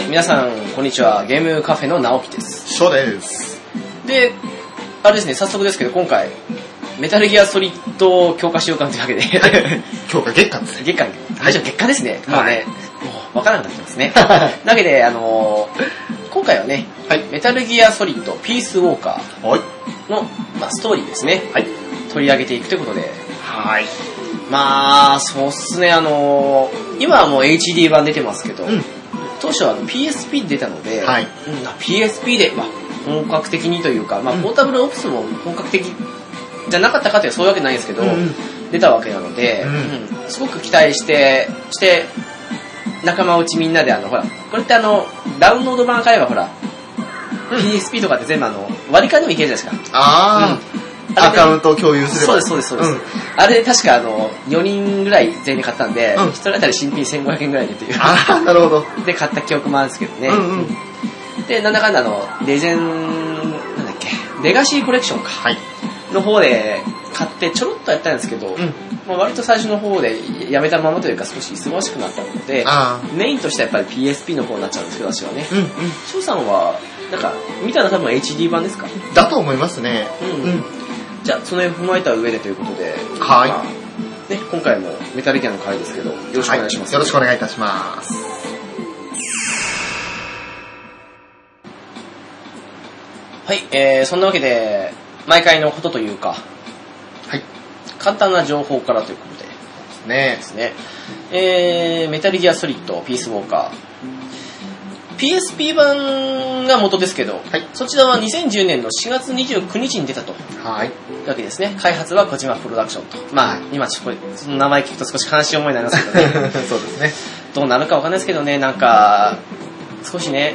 はい、皆さん、こんにちは。ゲームカフェの直樹です。そうです。で、あれですね、早速ですけど、今回、メタルギアソリッド強化しようかというわけで、今日が月間ですね。月間、大丈夫、月間ですね。もうはいね、もうわからなくなってますね。というわけで、あのー今回はね、はい。メタルギアソリッドピースウォーカはい。ーの、まあ、ストーリーですね。はい。取り上げていくということで、はい。まあ、そうっすね、あのー今はもう HD 版出てますけど、うん。当初は PSP で出たので、はい。うんあ PSP で、まあ、本格的にというか、まあ、うん。ポータブルオプスも本格的じゃなかったかというとそういうわけないんですけど、うん出たわけなので、うんうん。すごく期待して、して、仲間内みんなであの、ほら、これってあの、ダウンロード版買えばほら、PSP とかって全部あの、割り勘でもいけるじゃないですか。あー、あ アカウントを共有すれば。そうです、そうです、そうです。んあれ確かあの、4人ぐらい全員で買ったんで、うん1人当たり新品1500円ぐらいでという。あー、なるほど。で買った記憶もあるんですけどね。うんうん。で、なんだかんだあの、レジェン、なんだっけ、レガシーコレクションか。はい。の方で買ってちょろっとやったんですけど、うん。まあ、割と最初の方でやめたままというか少し忙しくなったので、あメインとしてはやっぱり PSP の方になっちゃうんですけど、私はね。ー。うん翔さんは、なんか、見たの多分 HD 版ですか？うん。だと思いますね。うんうん。じゃあ、その辺踏まえた上でということで、はいまあね、今回もメタルギアの回ですけど、よろしくお願いします。よろしくお願いいたします。はい、えー、そんなわけで、毎回のことというか、はい。簡単な情報からということでねですね。えー、メタルギアソリッド、ピースウォーカー。PSP 版が元ですけど、はいそちらは2010年の4月29日に出たというはい。わけですね。開発は小島プロダクションと。まあ、今ちょっとその名前聞くと少し悲しい思いになりますけどね。そうですね。どうなるかわかんないですけどね、なんか、少しね、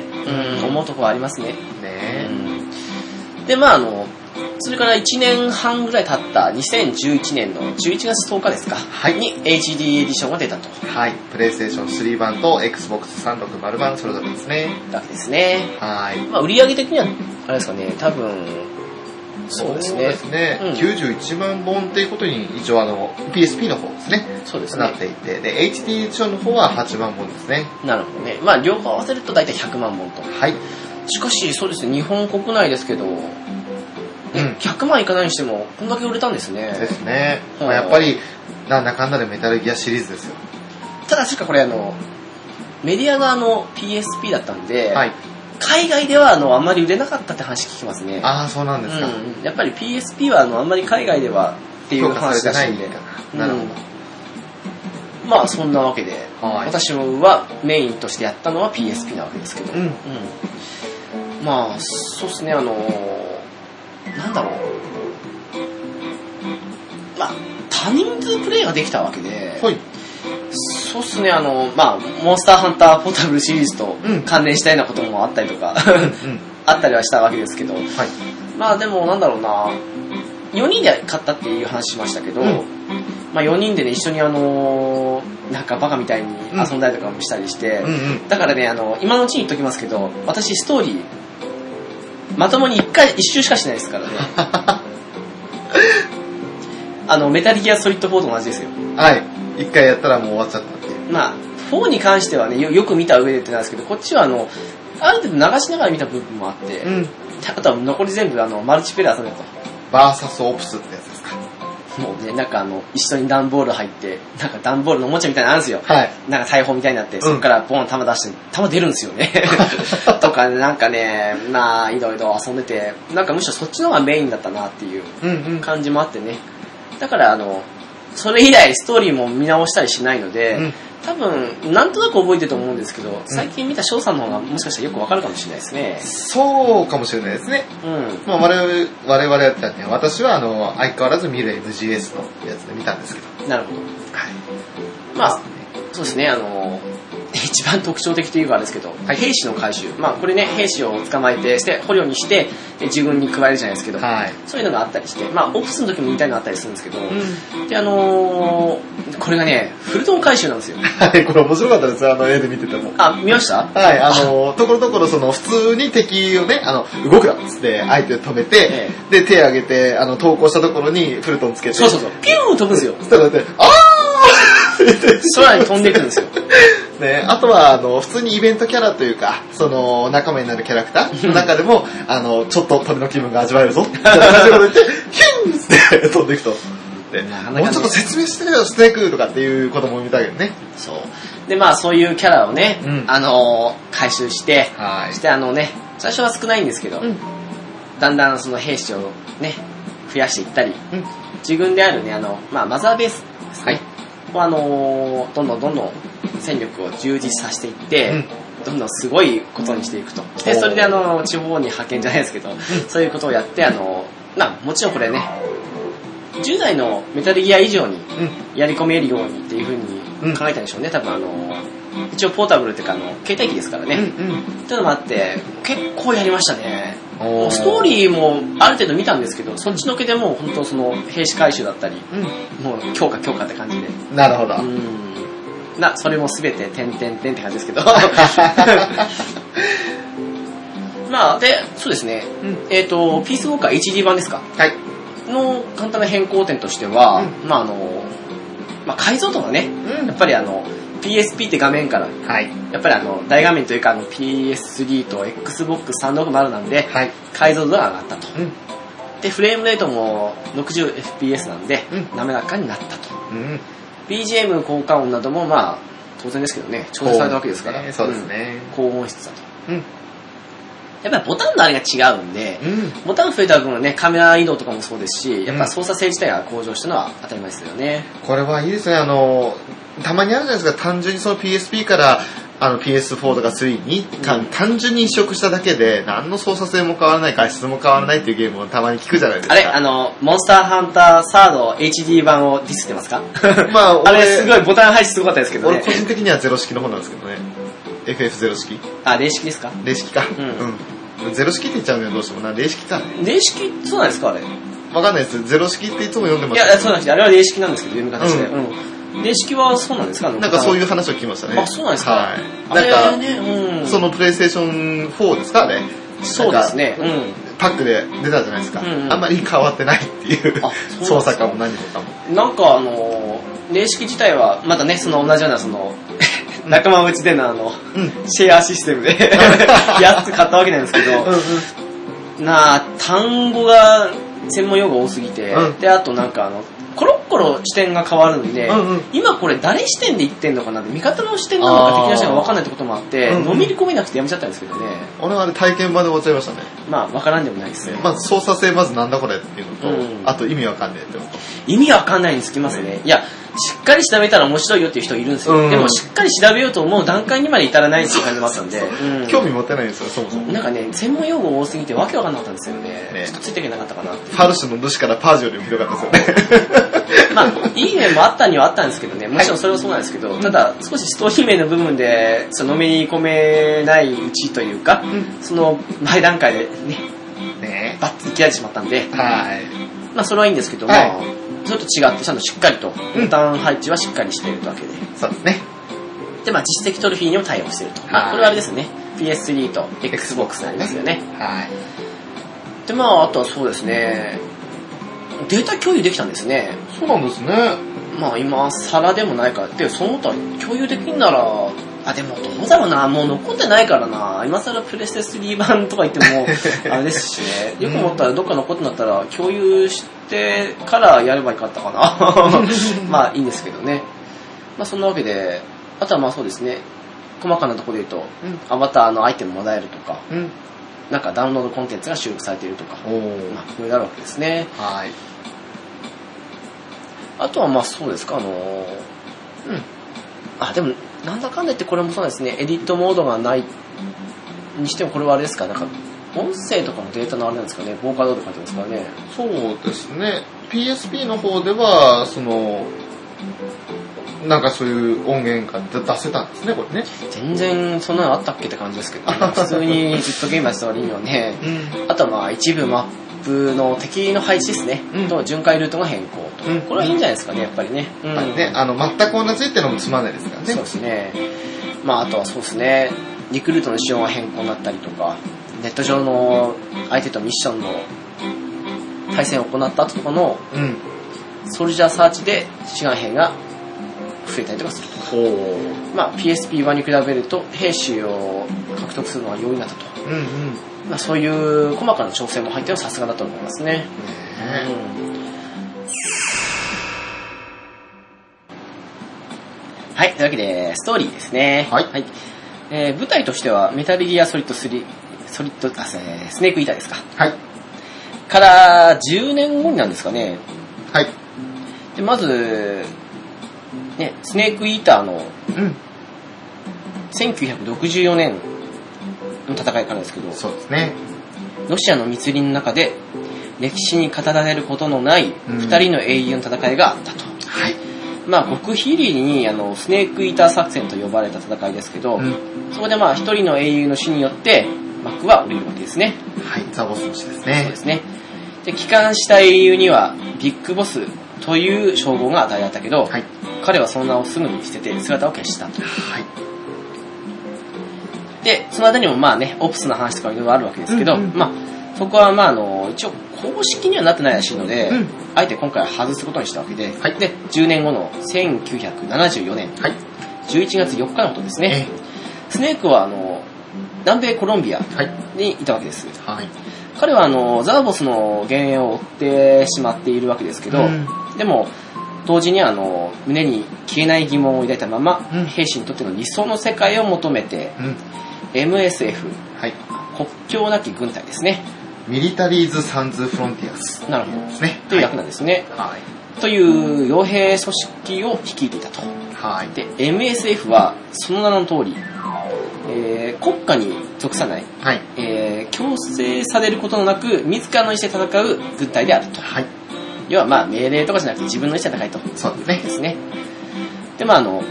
うん、思うとこはありますね。ねで、まああの、それから1年半ぐらい経った2011年の11月10日ですか、はいに HD エディションが出たと。はい。プレイステーション3版と Xbox360 版それぞれですね。わけですね。はい。まあ売上的には、あれですかね、多分、そうですね。そうですね。うん91万本っていうことに一応あの PSP の方ですね。そうですね。なっていて、で、HD エディションの方は8万本ですね。なるほどね。まあ両方合わせると大体100万本と。はい。しかし、そうですね、日本国内ですけど、うん100万いかないにしても、こんだけ売れたんですね。ですね。うんまあやっぱり、なんだかんだでメタルギアシリーズですよ。ただしかこれあの、メディアがあの PSP だったんで、はい。海外ではあのあんまり売れなかったって話聞きますね。ああ、そうなんですか。うん、やっぱり PSP はあのあんまり海外ではっていう話てないんでらしいんで。なるほど。まあそんなわけで、はい私はメインとしてやったのは PSP なわけですけど、うんまあそうっすねあのなんだろうまあ多人数プレイができたわけで、はい。そうっすねあのまあモンスターハンターポータブルシリーズとうん関連したようなこともあったりとか、うん。あったりはしたわけですけど、はい。まあでもなんだろうな4人で買ったっていう話しましたけど、うんまあ4人でね一緒にあのなんかバカみたいに遊んだりとかもしたりして、うんうん。だからねあの今のうちに言っときますけど私ストーリーまともに1回1周しかしないですからね あのメタルギアソリッド4と同じですよはい。一回やったらもう終わっちゃったっていう。まあ4に関してはねよよく見た上でってなんですけどこっちはあのある程度流しながら見た部分もあって、うん。あとは残り全部あのマルチプレイ遊んでたとバーサスオプスってやつ。もうね、なんかあの、一緒に段ボール入って、なんか段ボールのおもちゃみたいなのあるんですよ。はい。なんか大砲みたいになって、そこからボン弾出して、弾出るんですよね。とか、なんかね、まあ、いろいろ遊んでて、なんかむしろそっちの方がメインだったなっていう。感じもあってね。だから、あの、それ以来ストーリーも見直したりしないので、うん多分、なんとなく覚えてると思うんですけど、最近見た翔さんの方がもしかしたらよくわかるかもしれないですね。そうかもしれないですね。うん。まあ我々、我々やったね、私はあの、相変わらず見る MGS のやつで見たんですけど。なるほど。はい。まあ、そうですね、あの、一番特徴的というかあれですけど、兵士の回収。まあ、これね、兵士を捕まえて、して捕虜にして、で自分に加えるじゃないですけど、はい。そういうのがあったりして、まあ、オプスの時も言いたいのがあったりするんですけど、うん。で、あのーこれがね、フルトン回収なんですよ。はい、これ面白かったですよ、あの絵で見てても。あ、見ました？はい、あの、ところどころその、普通に敵をね、あの、動くなっつって相手を止めて、えで、手挙げて、あの、投降したところにフルトンつけて、そうそうそう、ピューン飛ぶんですよ。そしたらね、あー空に飛んでいくんですよ。ね、あとは、あの、普通にイベントキャラというか、その、仲間になるキャラクターの中でも、あの、ちょっと鳥の気分が味わえるぞ、みたいな感じで言って、ヒュンって 飛んでいくと。もうちょっと説明してよ、スネークとかっていうことも見たけどね。そう。で、まあそういうキャラをね、うんあのー回収して、はしてあのね、最初は少ないんですけど、うんだんだんその兵士をね、増やしていったり、うん自分であるね、あの、まあマザーベースですね。はいをあのーどんどんどんどん戦力を充実させていって、うん。どんどんすごいことにしていくと。で、それであの、地方に派遣じゃないですけど、そういうことをやって、あの、まあもちろんこれね、10代のメタルギア以上にうん。やり込めるようにっていうふうに考えたんでしょうね、多分あの、一応ポータブルっていうかあの、携帯機ですからね。うん。うん。っていうのもあって、結構やりましたね。ストーリーもある程度見たんですけど、そっちのけでもう本当その兵士回収だったり、うもう強化強化って感じで。ん。なるほど。うん。な、それもすべて点々点って感じですけど。まあ、で、そうですね。うん。えっ、と、ピースウォーカー HD 版ですか？はい。の簡単な変更点としては、うまああの、まあ解像度がね、うんやっぱりあの、PSP って画面から、はい。やっぱりあの、大画面というかあの PS3 と Xbox360 なんで、はい。解像度が上がったと。うん。で、フレームレートも 60fps なんで、うん滑らかになったと。うん。BGM 効果音などもまあ、当然ですけどね、調整されたわけですから。そうですね。うん高音質だと。うん。やっぱりボタンのあれが違うんで、うん。ボタン増えた分ね、カメラ移動とかもそうですし、やっぱ操作性自体が向上したのは当たり前ですよね。これはいいですね、あの、たまにあるじゃないですか、単純にその PSP からあの PS4 とか3に、たうん単純に移植しただけで、何の操作性も変わらない、画質も変わらないっていうゲームをたまに聞くじゃないですか。あれ、あの、モンスターハンターサード HD 版をディスってますか？まあ、あれ俺すごいボタン配置すごかったですけどね俺個。人的にはゼロ式の方なんですけどね。FF0 式あ、霊式ですか？零式か。うんうん。ゼロ式って言っちゃうんだよ、どうしてもな。零式か。霊式、そうなんですかあれ。いわかんないです。ゼロ式っていつも読んでますや、そうなんですあれは霊式なんですけど、読み方して。ううん。霊式はそうなんですか？なんかそういうう。話を聞きましたね。あ、そうなんですか？はい。あれなんか、ね、うん。そのプレイステーション4ですか？あれ。そうですね。うん。パックで出たじゃないですか。うんうんあんまり変わってないっていう操作感も何もかも。なんかあの、霊式自体は、またね、その同じようなその、仲間内でのあの、うん。シェアシステムで やって買ったわけなんですけど、なあ、単語が専門用語多すぎて、うんで、あとなんかあの、コロッコロ視点が変わるんで、うんうん今これ誰視点で言ってんのかなって、味方の視点なのか敵の視点が分かんないってこともあって、うんうんのめり込めなくてやめちゃったんですけどね、俺はあれ体験版で終わっちゃいましたね。まあ分からんでもないですね。まあ操作性まずなんだこれっていうのと、うんあと意味わかんねえってのと。意味わかんないにつきますね。いや、しっかり調べたら面白いよっていう人いるんですよ。うんでもしっかり調べようと思う段階にまで至らないっていう感じもあったんで、う ん興味持ってないんですよ、そもそも。なんかね、専門用語多すぎてわけわかんなかったんですよね。ねちょっとついていけなかったかなファルシュの主からパージュよりもひどかったですよね。まあ、いい面もあったにはあったんですけどね、もちろんそれはそうなんですけど、ただ、少しストーリー面の部分で、その飲み込めないうちというか、その前段階でね、ねバッと切られてしまったんで、はい。まあそれはいいんですけど、はいまあ、ちょっと違って、ちゃんとしっかりと、ボタン配置はしっかりしているわけで。そうですね。で、まあ実績トロフィーにも対応していると。まあ、はいこれはあれですね、PS3 と Xbox になりますよね。はい。で、まあ、あとはそうですね、データ共有できたんですね。そうなんですね。まあ今更でもないからでそう思ったら共有できんならあでもどうだろうなもう残ってないからな今更プレステ3版とか言っても あれですしねよく思ったらどっか残ってんだったら共有してからやればよかったかな まあいいんですけどねまあそんなわけであとはまあそうですね細かなところで言うとアバターのアイテムもらえるとかうん。うん。なんかダウンロードコンテンツが収録されているとか。まあいろいろあるわけですねはい。あとはまあそうですか、あのーうん。あ、でも、なんだかんだ言ってこれもそうなんですね、エディットモードがないにしてもこれはあれですか、なんか、音声とかのデータのあれなんですかね、ボーカロード書いてますからね。そうですね。PSP の方では、その、なんかそういう音源が出せたんですね、これね。全然そんなのあったっけって感じですけど、ね、普通にずっとゲームやってた割にはね、うん。あとはまあ一部マップの敵の配置ですね、うんと巡回ルートの変更と、うんこれはいいんじゃないですかね、やっぱりね。うんね、あの、全く同じってのもつまんないですからね。そうですね。まあ、あとはそうですね、リクルートの仕様が変更になったりとか、ネット上の相手とミッションの対戦を行った後とかのうん。ソルジャーサーチで志願兵が増えたりとかすると。ほう。まあ PSP1 に比べると兵士を獲得するのは容易だったと。うんうん。ねまあそういう細かな調整も入ってはさすがだと思いますね。えうんはい、というわけで、ストーリーですね。はいえー舞台としては、メタルギアソリッド3、ソリッド、あ、えースネークイーターですか。はい。から、10年後になんですかね。はい。で、まず、ね、スネークイーターのうん。1964年の戦いからですけど、そうですね。ロシアの密林の中で、歴史に語られることのないうん二人の英雄の戦いがあったと。はい。まあ、極秘裏にあのスネークイーター作戦と呼ばれた戦いですけど、うん。そこでまあ一人の英雄の死によって幕は降りるわけですね。はい。ザボスの死ですそうねで。すね。で、帰還した英雄にはビッグボスという称号が与えられたけど、はい。彼はその名をすぐに捨てて姿を消したと。はい。で、その間にもまあね、オプスの話とかいろいろあるわけですけど、うんうんまあ、そこはまああの、一応公式にはなってないらしいので、うんあえて今回は外すことにしたわけで、はいで、10年後の1974年、はい。11月4日のことですね。えスネークはあの、南米コロンビアはい。にいたわけです。はい。彼はあの、ザーボスの幻影を追ってしまっているわけですけど、うんでも、同時にあの、胸に消えない疑問を抱いたまま、うん兵士にとっての理想の世界を求めて、うん。MSF、はい。国境なき軍隊ですね。ミリタリーズ・サンズ・フロンティアスなるほど。ですね。という役なんですね。はい。という傭兵組織を率いていたと。はい。で、MSF はその名の通り、えー国家に属さない、はい。えー強制されることのなく、自らの意思で戦う軍隊であると。はい。要はまあ命令とかじゃなくて自分の意思で戦いと。そうですねで。すね。で、まああの、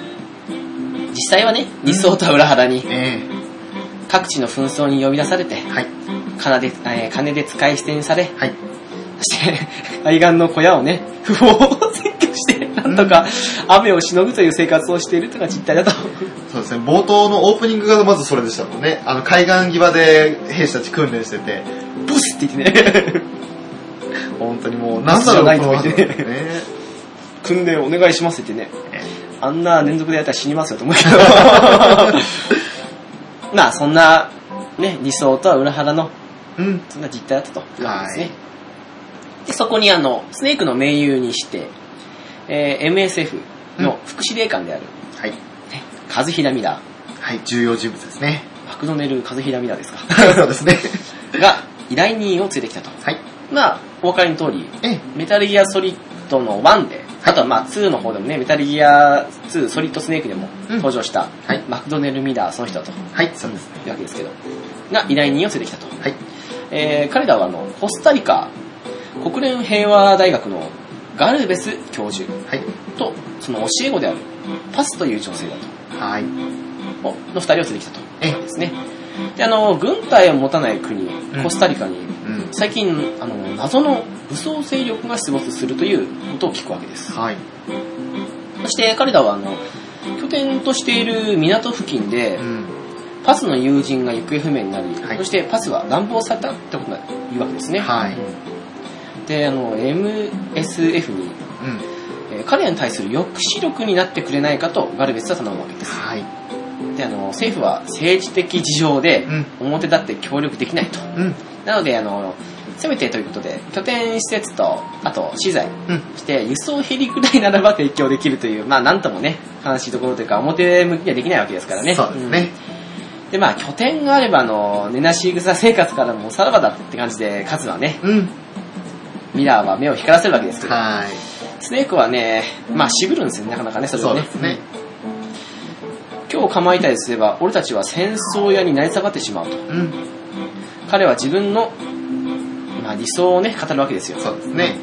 実際はね、理想とは裏腹に、え各地の紛争に呼び出されて、えはい。金で、えー金で使い捨てにされ、はい。そして、愛玩の小屋をね、不法占拠して、なんとか雨をしのぐという生活をしているというのが実態だと。そうですね。冒頭のオープニングがまずそれでしたもんね。あの、海岸際で兵士たち訓練してて、ボスって言ってね、本当にもう、なんだろう、ないことのか言ってねね。訓練お願いしますってね、えあんな連続でやったら死にますよと思うけど。まあ、そんな、ね、理想とは裏腹の、えうん。そんな実態だったというわけですね。はいで、そこにあの、スネークの盟友にして、えー MSF の副司令官である、はい。ね、カズヒラミラはい、重要人物ですね。ー、マクドネルカズヒラミラーですか そうですね。が、依頼人を連れてきたと。はい。まあ、お分かりの通り、ええメタルギアソリッドの1で、あとはまあ2の方でもね、メタルギア2ソリッドスネークでもうん登場した、はい。マクドネル・ミラー、その人だとはい、そうです。いうわけですけど、が依頼人を連れてきたと。はい。えー彼らはあの、コスタリカ国連平和大学のガルベス教授はい。と、その教え子であるパスという女性だと。はい。おの二人を連れてきたと。ええですね。で、あの、軍隊を持たない国、うんコスタリカに、うん。最近、あの、謎の武装勢力が出没するということを聞くわけです。はい。そして彼らは、あの、拠点としている港付近でう、ん。パスの友人が行方不明になり、はいそしてパスは乱暴されたってことが言うわけですね。はいうんで、あの、MSF に、うん。えー彼らに対する抑止力になってくれないかとガルベスは頼むわけです。はい。で、あの、政府は政治的事情でうん。表立って協力できないと。うん。なので、あの、せめてということで、拠点施設と、あと資材、うん。そして輸送ヘリぐらいならば提供できるという、まあなんともね、悲しいところというか、表向きにはできないわけですからね。そうですね。うんで、まあ拠点があれば、あの、寝なし草生活からもさらばだって感じで、数はね、うん。ミラーは目を光らせるわけですけど、はい。スネークはね、まあ渋るんですよね、なかなかね、それそをね。うですね。今日構えたりすれば、俺たちは戦争屋になり下がってしまうと。うん。彼は自分の、まあ理想をね、語るわけですよ。そうですね。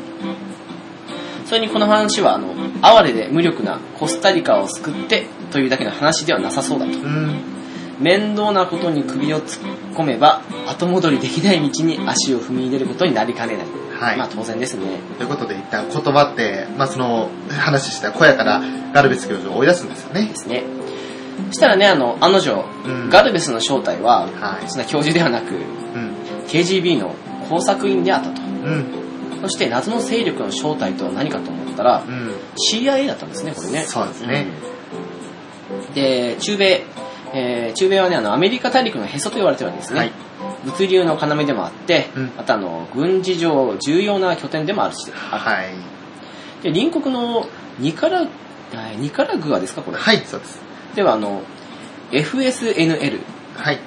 それにこの話は、あの、哀れで無力なコスタリカを救ってというだけの話ではなさそうだと。うん。面倒なことに首を突っ込めば、後戻りできない道に足を踏み入れることになりかねない。はい。まあ当然ですね。ということで一旦言葉って、まあその話した小屋からガルベス教授を追い出すんですよねで。すね。そしたらね、あの、案の定、うんガルベスの正体は、はい。そんな教授ではなく、うん。KGB の工作員であったと。うん。そして謎の勢力の正体とは何かと思うったら、うん。CIA だったんですね、これね。そうですねうんで、中米、えー中米はね、あの、アメリカ大陸のへそと言われてるわけですね。はい物流の要でもあって、うんあとあの、軍事上重要な拠点でもあるし、はい。で隣国のニカラ、あニカラグアですか、これ？はい、そうです。では、あの、FSNL、はい。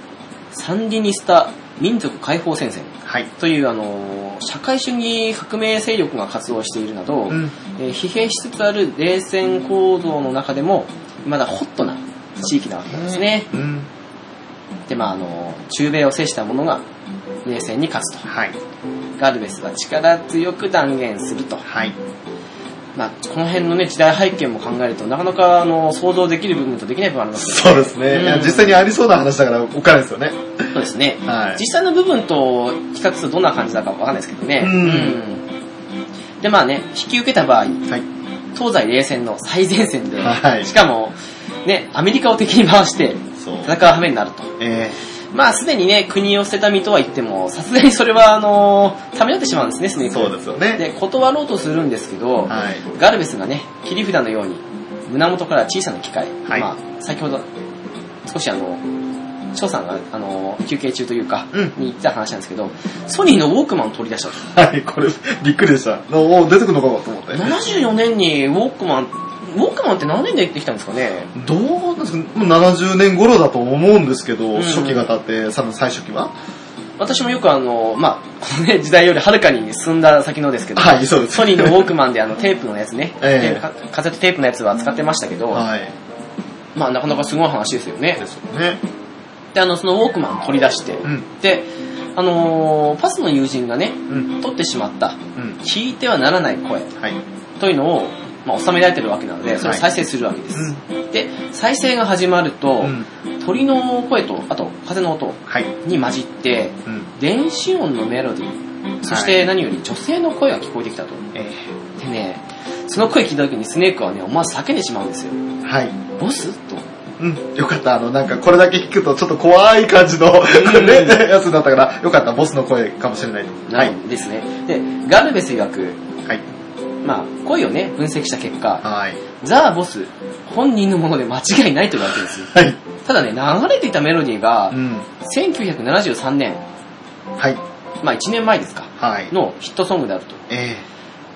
サンディニスタ民族解放戦線はい。という、あの、社会主義革命勢力が活動しているなど、うん。えー疲弊しつつある冷戦構造の中でも、まだホットな地域なわけなんですね。うん。で、まあ、あの、中米を制した者が冷戦に勝つと。はい。ガルベスは力強く断言すると。はい。まあ、この辺のね、時代背景も考えると、なかなか、あの、想像できる部分とできない部分ありますそうですね。実際にありそうな話だからおっかないですよね。そうですね。はい実際の部分と比較するとどんな感じだかわかんないですけどね。うんうんで、まあね、引き受けた場合、はい。東西冷戦の最前線で、はいしかも、ね、アメリカを敵に回して。戦う羽目になると。えまあ、すでにね、国を捨てた身とは言っても、さすがにそれは、あのー、ためらってしまうんですね、スネーー、クはそうですよね。で、断ろうとするんですけど、はい。ガルベスがね、切り札のように、胸元から小さな機械、はいまあ、先ほど、少しあの、翔さんが、あの、休憩中というか、うんに言った話なんですけど、ソニーのウォークマンを取り出したと。はい、これ、びっくりでした。お出てくるのかと思って。74年にウォークマン、ウォークマンって何年でできたんですかね？どうなんですか？もう70年頃だと思うんですけど、うん初期型って、多分最初期は？私もよくあの、まあ、このね、時代よりはるかに進んだ先のですけど、はい、そうです。ソニーのウォークマンであのテープのやつね、えーカセットテープのやつは使ってましたけど、はい。まあなかなかすごい話ですよねで。すよね。で、あの、そのウォークマン取り出して、うん。で、あのーパスの友人がね、うん。取ってしまった、うん。聞いてはならない声はい。というのを、まあ、収められてるわけなので、それを再生するわけです。で、再生が始まると、うん。鳥の声と、あと風の音はい。に混じって、うん。電子音のメロディー、そして何より女性の声が聞こえてきたと。えでね、その声聞いた時にスネークはね、思わず叫んでしまうんですよ。ー、はい。ボス？と。うん。よかった。あの、なんか、これだけ聞くと、ちょっと怖い感じの、やつだったから、よかった。ボスの声かもしれない。はないい。ですね。で、ガルベス曰く、はい。まあ、声をね、分析した結果、はい。ザ・ボス、本人のもので間違いないと言われてるんですよ。はい。ただね、流れていたメロディーがう、ん。1973年、はい。まあ1年前ですか、はい。のヒットソングであると。え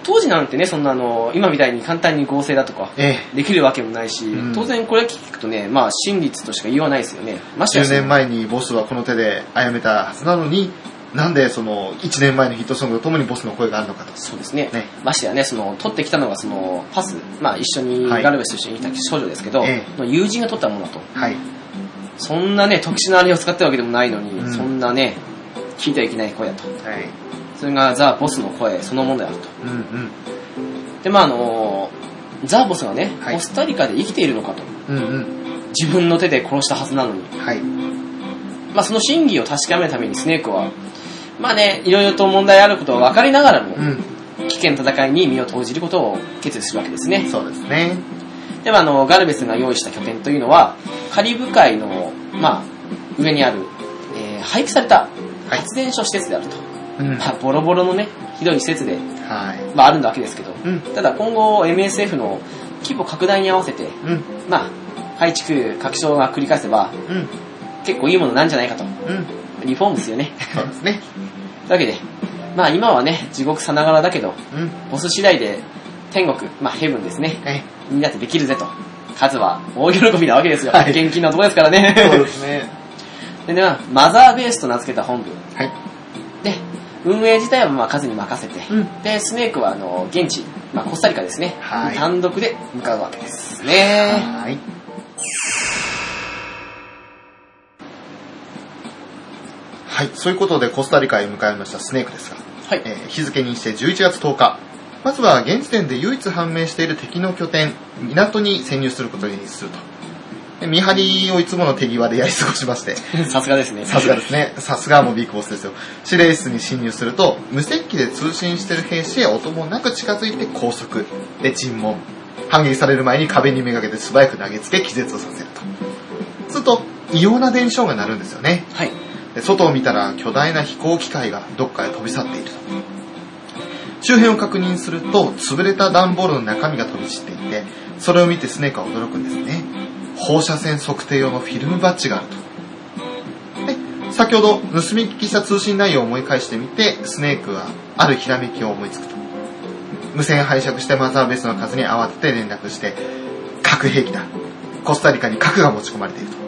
当時なんてね、そんなあの、今みたいに簡単に合成だとか、ー、えできるわけもないし、うん当然これ聞くとね、まあ真実としか言いようがないですよね。ましてー、や10年前にボスはこの手で殺めたはずなのに、なんでその、1年前のヒットソングとともにボスの声があるのかと。そうですね。ねましてやね、その、撮ってきたのがその、パス、まあ一緒に、はいガルベスと一緒にいた少女ですけど、えの友人が撮ったものだと。はい。そんなね、特殊なあれを使ってるわけでもないのに、うんそんなね、聞いてはいけない声だと。はい。それがザ・ボスの声そのものであると。うんうん。で、まああの、ザ・ボスがね、はいコスタリカで生きているのかと。うんうん。自分の手で殺したはずなのに。はい。まあその真偽を確かめるためにスネークは、まあね、いろいろと問題あることは分かりながらも、うん。危険な戦いに身を投じることを決意するわけですね。そうですね。ではあの、ガルベスが用意した拠点というのは、カリブ海の、まあ、上にある、えー廃棄されたはい発電所施設であると。うん。まあ、ボロボロのね、ひどい施設で、はい。まあ、あるわけですけど、うん。ただ今後 MSF の規模拡大に合わせて、うん。まあ、配築、拡張が繰り返せば、うん。結構いいものなんじゃないかと。うん。リフォームですよね。そうですね。というわけで、まあ今はね、地獄さながらだけど、うん。ボス次第で天国、まあヘブンですね、はい。みんなでできるぜと。数は大喜びなわけですよ。はい現金のとこですからね。そうですね。でね、マザーベースと名付けた本部。はい。で、運営自体はまあ数に任せて、うんで、スネークはあの、現地、まあコスタリカですね、はい単独で向かうわけですね。はい。はい。そういうことでコスタリカへ向かいましたスネークですが、はい。えー日付にして11月10日。まずは現時点で唯一判明している敵の拠点、港に潜入することにすると。で見張りをいつもの手際でやり過ごしまして、さすがですね。さすがですね。さすがもうビッグボスですよ。指令室に侵入すると、無接機で通信してる兵士へ音もなく近づいて拘束。で、尋問。反撃される前に壁にめがけて素早く投げつけ気絶をさせると。すると、異様な電子音が鳴るんですよね。はい。外を見たら巨大な飛行機械がどっかへ飛び去っていると。周辺を確認すると、潰れた段ボールの中身が飛び散っていて、それを見てスネークは驚くんですね。放射線測定用のフィルムバッジがあると。で、先ほど盗み聞きした通信内容を思い返してみて、スネークはあるひらめきを思いつくと。無線拝借してまた別の数に慌てて連絡して、核兵器だ。コスタリカに核が持ち込まれていると。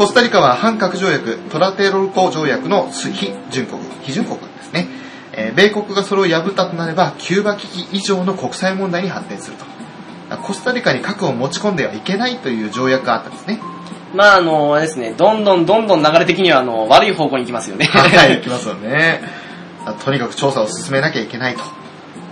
コスタリカは反核条約、トラテロルコ条約の非準国、非準国ですね。えー米国がそれを破ったとなれば、キューバ危機以上の国際問題に発展すると。コスタリカに核を持ち込んではいけないという条約があったんですね。まあ、あの、あれですね、どんどんどんどん流れ的には、あの、悪い方向に行きますよね。はい、行きますよね。とにかく調査を進めなきゃいけないと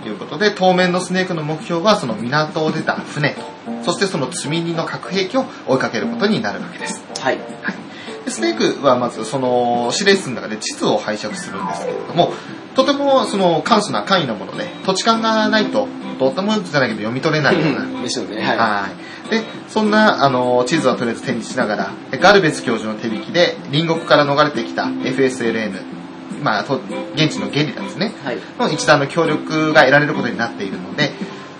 いうことで、当面のスネークの目標は、その港を出た船と、そしてその積み荷の核兵器を追いかけることになるわけです。はい。はい、でスネークはまずその指令室の中で地図を拝借するんですけれどもとてもその簡素な簡易なもので土地勘がないととってもじゃないけど読み取れないようなでしょうね。はい。はい。で、そんな、あの、地図はとりあえず手にしながら、ガルベツ教授の手引きで、隣国から逃れてきた FSLN、まあ、と現地のゲリラですね、はい。の一段の協力が得られることになっているので、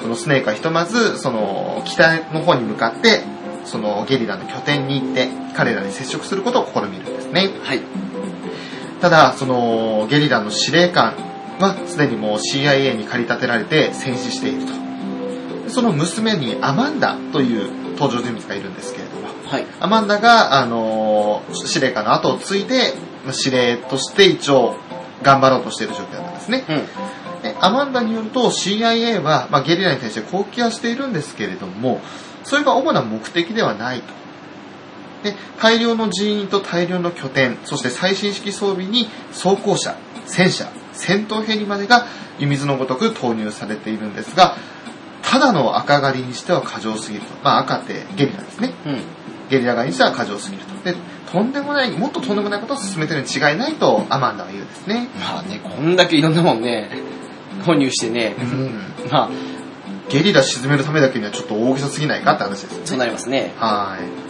そのスネークはひとまず、その、北の方に向かって、そのゲリラの拠点に行って、彼らに接触することを試みるんですね。はい。ただ、そのゲリラの司令官はすでにもう CIA に駆り立てられて戦死していると。でその娘にアマンダという登場人物がいるんですけれども、はい。アマンダが、あの司令官の後を継いで、まあ司令として一応頑張ろうとしている状況だったんですね。うん。でアマンダによると CIA は、まあ、ゲリラに対して攻撃はしているんですけれども、それが主な目的ではないと。で、大量の人員と大量の拠点、そして最新式装備に装甲車、戦車、戦闘ヘリまでが湯水のごとく投入されているんですが、ただの赤狩りにしては過剰すぎると。まあ赤ってゲリラですね。うん。ゲリラ狩りにしては過剰すぎると。で、とんでもない、もっととんでもないことを進めてるに違いないとアマンダは言うんですね。まあね、こんだけいろんなもんね、購入してね、うん。まあ、ゲリラ沈めるためだけにはちょっと大げさすぎないかって話ですよそうね。なりますね。はい。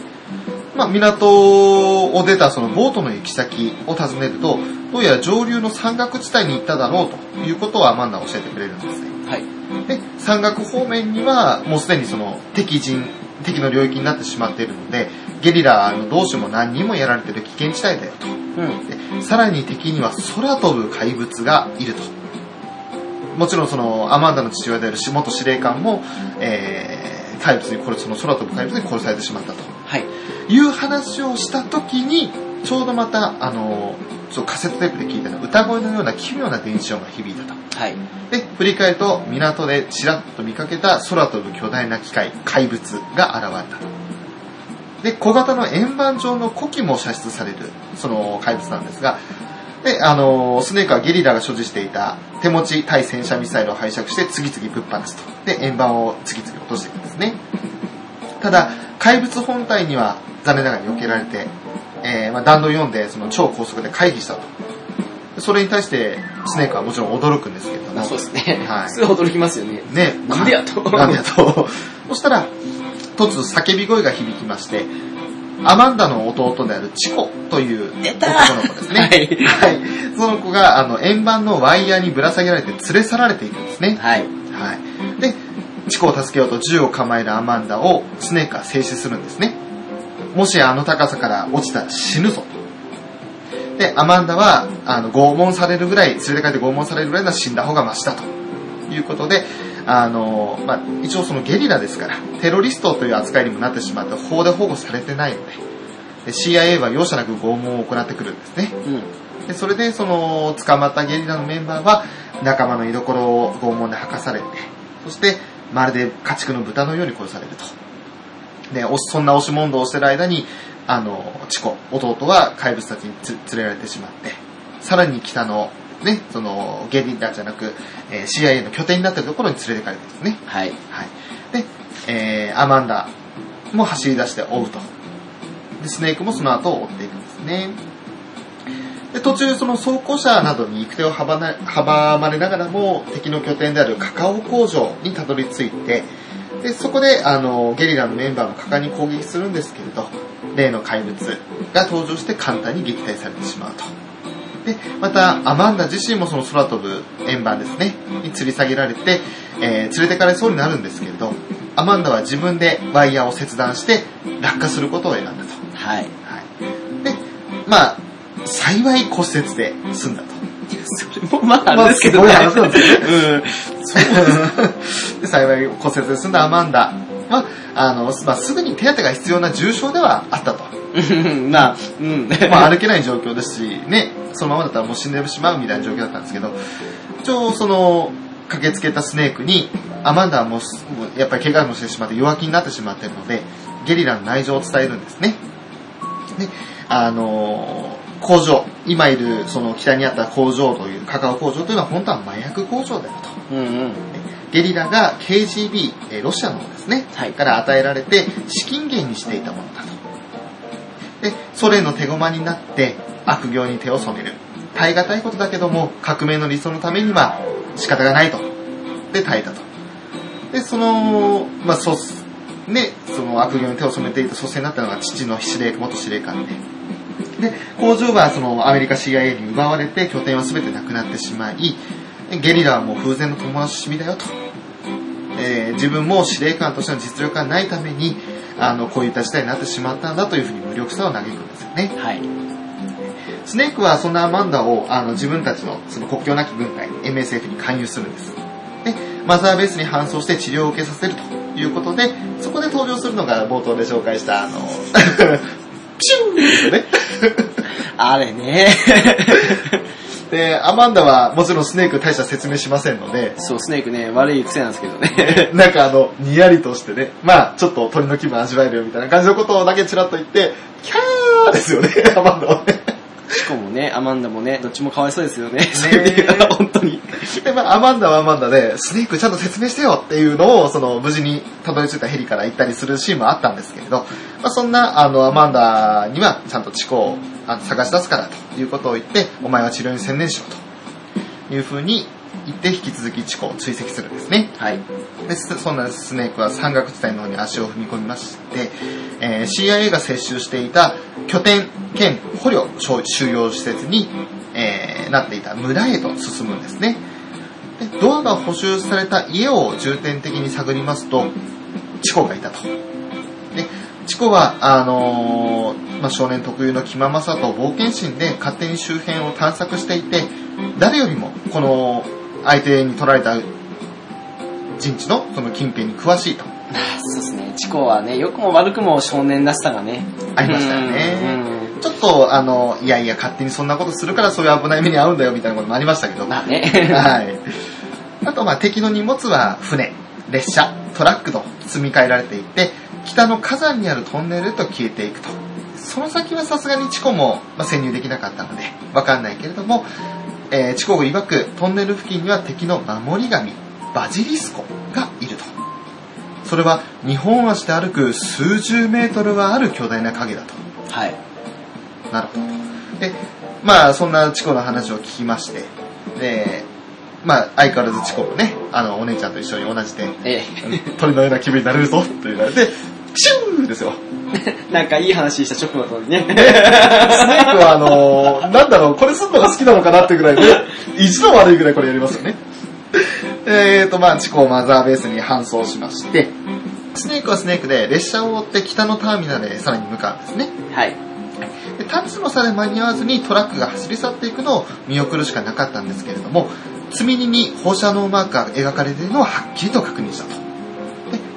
まあ、港を出たそのボートの行き先を尋ねると、どうやら上流の山岳地帯に行っただろうということをアマンダは教えてくれるんですね。はい。で、山岳方面にはもうすでにその敵陣、敵の領域になってしまっているので、ゲリラの同士も何人もやられている危険地帯だよと。うん。でさらに敵には空飛ぶ怪物がいると。もちろんそのアマンダの父親である元司令官も、えー、怪物に殺その空飛ぶ怪物に殺されてしまったとはい。いう話をした時に、ちょうどまた、あの、そうカセットテープで聞いたの歌声のような奇妙な電子音が響いたと。はい。で、振り返ると港でちらっと見かけた空飛ぶ巨大な機械、怪物が現れたと。で、小型の円盤状の古希も射出される、その怪物なんですが、で、あの、スネークはゲリラが所持していた手持ち対戦車ミサイルを拝借して次々ぶっ放すと。で、円盤を次々落としていくんですね。ただ、怪物本体には残念ながら避けられて、えーまあ、弾道読んでその超高速で回避したと。でそれに対してスネークはもちろん驚くんですけれどもまあ、そうですね。はいすぐ驚きますよね。ね、なんでやとなんでやと。そしたら、突如叫び声が響きまして、アマンダの弟であるチコという男の子ですね。はいはい。その子が、あの、円盤のワイヤーにぶら下げられて連れ去られていくんですね。はい。はい。で、チコを助けようと銃を構えるアマンダをスネークは静止するんですね。もしあの高さから落ちたら死ぬぞと。で、アマンダは、あの、拷問されるぐらい、連れて帰って拷問されるぐらいなら死んだ方がマシだということで、あの、まあ、一応そのゲリラですから、テロリストという扱いにもなってしまって法で保護されてないので、で CIA は容赦なく拷問を行ってくるんですね。うん。でそれでその捕まったゲリラのメンバーは仲間の居所を拷問で吐かされてそしてまるで家畜の豚のように殺されるとでおそんな押し問答をしてる間にあのチコ弟は怪物たちにつ連れられてしまってさらに北のねそのゲリラじゃなく、えー CIA の拠点になっているところに連れてかれてるんですねはい。はい。で、えー、アマンダも走り出して追うと。で、スネークもその後を追っていくんですね。で、途中その装甲車などに行く手を阻まれながらも敵の拠点であるカカオ工場にたどり着いて、で、そこで、あの、ゲリラのメンバーも果敢に攻撃するんですけれど、例の怪物が登場して簡単に撃退されてしまうと。で、また、アマンダ自身もその空飛ぶ円盤ですね、に吊り下げられて、えー連れてかれそうになるんですけれど、アマンダは自分でワイヤーを切断して落下することを選んだと。はい。はい。で、まあ、幸い骨折で済んだと。それもまあ、ですけどね。まあすごい話なんですようん。で幸い骨折で済んだアマンダは、あの、まあ、すぐに手当てが必要な重傷ではあったと。うんまあ、うん。まあ、歩けない状況ですし、ね、そのままだったらもう死んでしまうみたいな状況だったんですけど、一応、その、駆けつけたスネークに、アマンダはもうやっぱり怪我もしてしまって弱気になってしまっているので、ゲリラの内情を伝えるんですね。で、あのー工場、今いるその北にあった工場という、カカオ工場というのは本当は麻薬工場だよと。うんうん。ゲリラが KGB、えーロシアの方ですね、はいから与えられて資金源にしていたものだと。で、ソ連の手駒になって悪行に手を染める。耐え難いことだけども、革命の理想のためには仕方がないと。で、耐えたと。で、その、まあ、そ、ね、その悪行に手を染めていた蘇生になったのが父の司令、元司令官で。で、工場はそのアメリカ CIA に奪われて拠点は全てなくなってしまい、ゲリラはもう風前の友達しみだよと。えー自分も司令官としての実力がないために、あの、こういった事態になってしまったんだというふうに無力さを嘆くんですよね。はい。スネークはそんなアマンダをあの自分たちのその国境なき軍隊 MSF に勧誘するんです。で、マザーベースに搬送して治療を受けさせるということで、そこで登場するのが冒頭で紹介したあの、ピューンですよね。あれね。で、アマンダはもちろんスネーク大した説明しませんので、そう、スネークね、悪い癖なんですけどね。なんかあの、にやりとしてね、まあ、ちょっと鳥の気分味わえるよみたいな感じのことをだけちらっと言って、キャーですよね、アマンダはね。しかもね、アマンダもね、どっちもかわいそうですよね。本当に。で、まあ、アマンダはアマンダで、スネークちゃんと説明してよっていうのを、その、無事にたどり着いたヘリから行ったりするシーンもあったんですけれど、まあ、そんな、あの、アマンダには、ちゃんとチコ探し出すからということを言って、お前は治療に専念しろというふうに言って、引き続きチコを追跡するんですね。はい。で、そそんなスネークは山岳地帯の方に足を踏み込みまして、えー CIA が接収していた拠点兼捕虜収容施設に、えーなっていた村へと進むんですね。でドアが補修された家を重点的に探りますと、チコがいたと。で、チコは、あのーまあ、少年特有の気ままさと冒険心で勝手に周辺を探索していて、誰よりもこの相手に取られた陣地のその近辺に詳しいと。そうですね。チコはね、良くも悪くも少年らしさがね。ありましたよねちょっと、あの、いやいや、勝手にそんなことするからそういう危ない目に遭うんだよみたいなこともありましたけど。まあね。はい。あと、まあ、敵の荷物は船、列車、トラックと積み替えられていて、北の火山にあるトンネルへと消えていくと。その先はさすがにチコも、まあ、潜入できなかったので、わかんないけれども、えーチコが曰く、トンネル付近には敵の守り神、バジリスコがいると。それは、日本足で歩く数十メートルはある巨大な影だと。はい。なるほど。で、まあ、そんなチコの話を聞きまして、で、まあ、相変わらずチコもね、あの、お姉ちゃんと一緒に同じで、え鳥のような気分になれるぞ、と言われて、シューですよ。え。なんかいい話した直後にね。スネークはあのーなんだろう、これすんのが好きなのかなってぐらいで、意地の悪いぐらいこれやりますよね。えーと、まあ、チコをマザーベースに搬送しまして、スネークはスネークで列車を追って北のターミナルへさらに向かうんですね。はい。でタッチの差で間に合わずにトラックが走り去っていくのを見送るしかなかったんですけれども、積み荷に放射能マークが描かれているのははっきりと確認したと。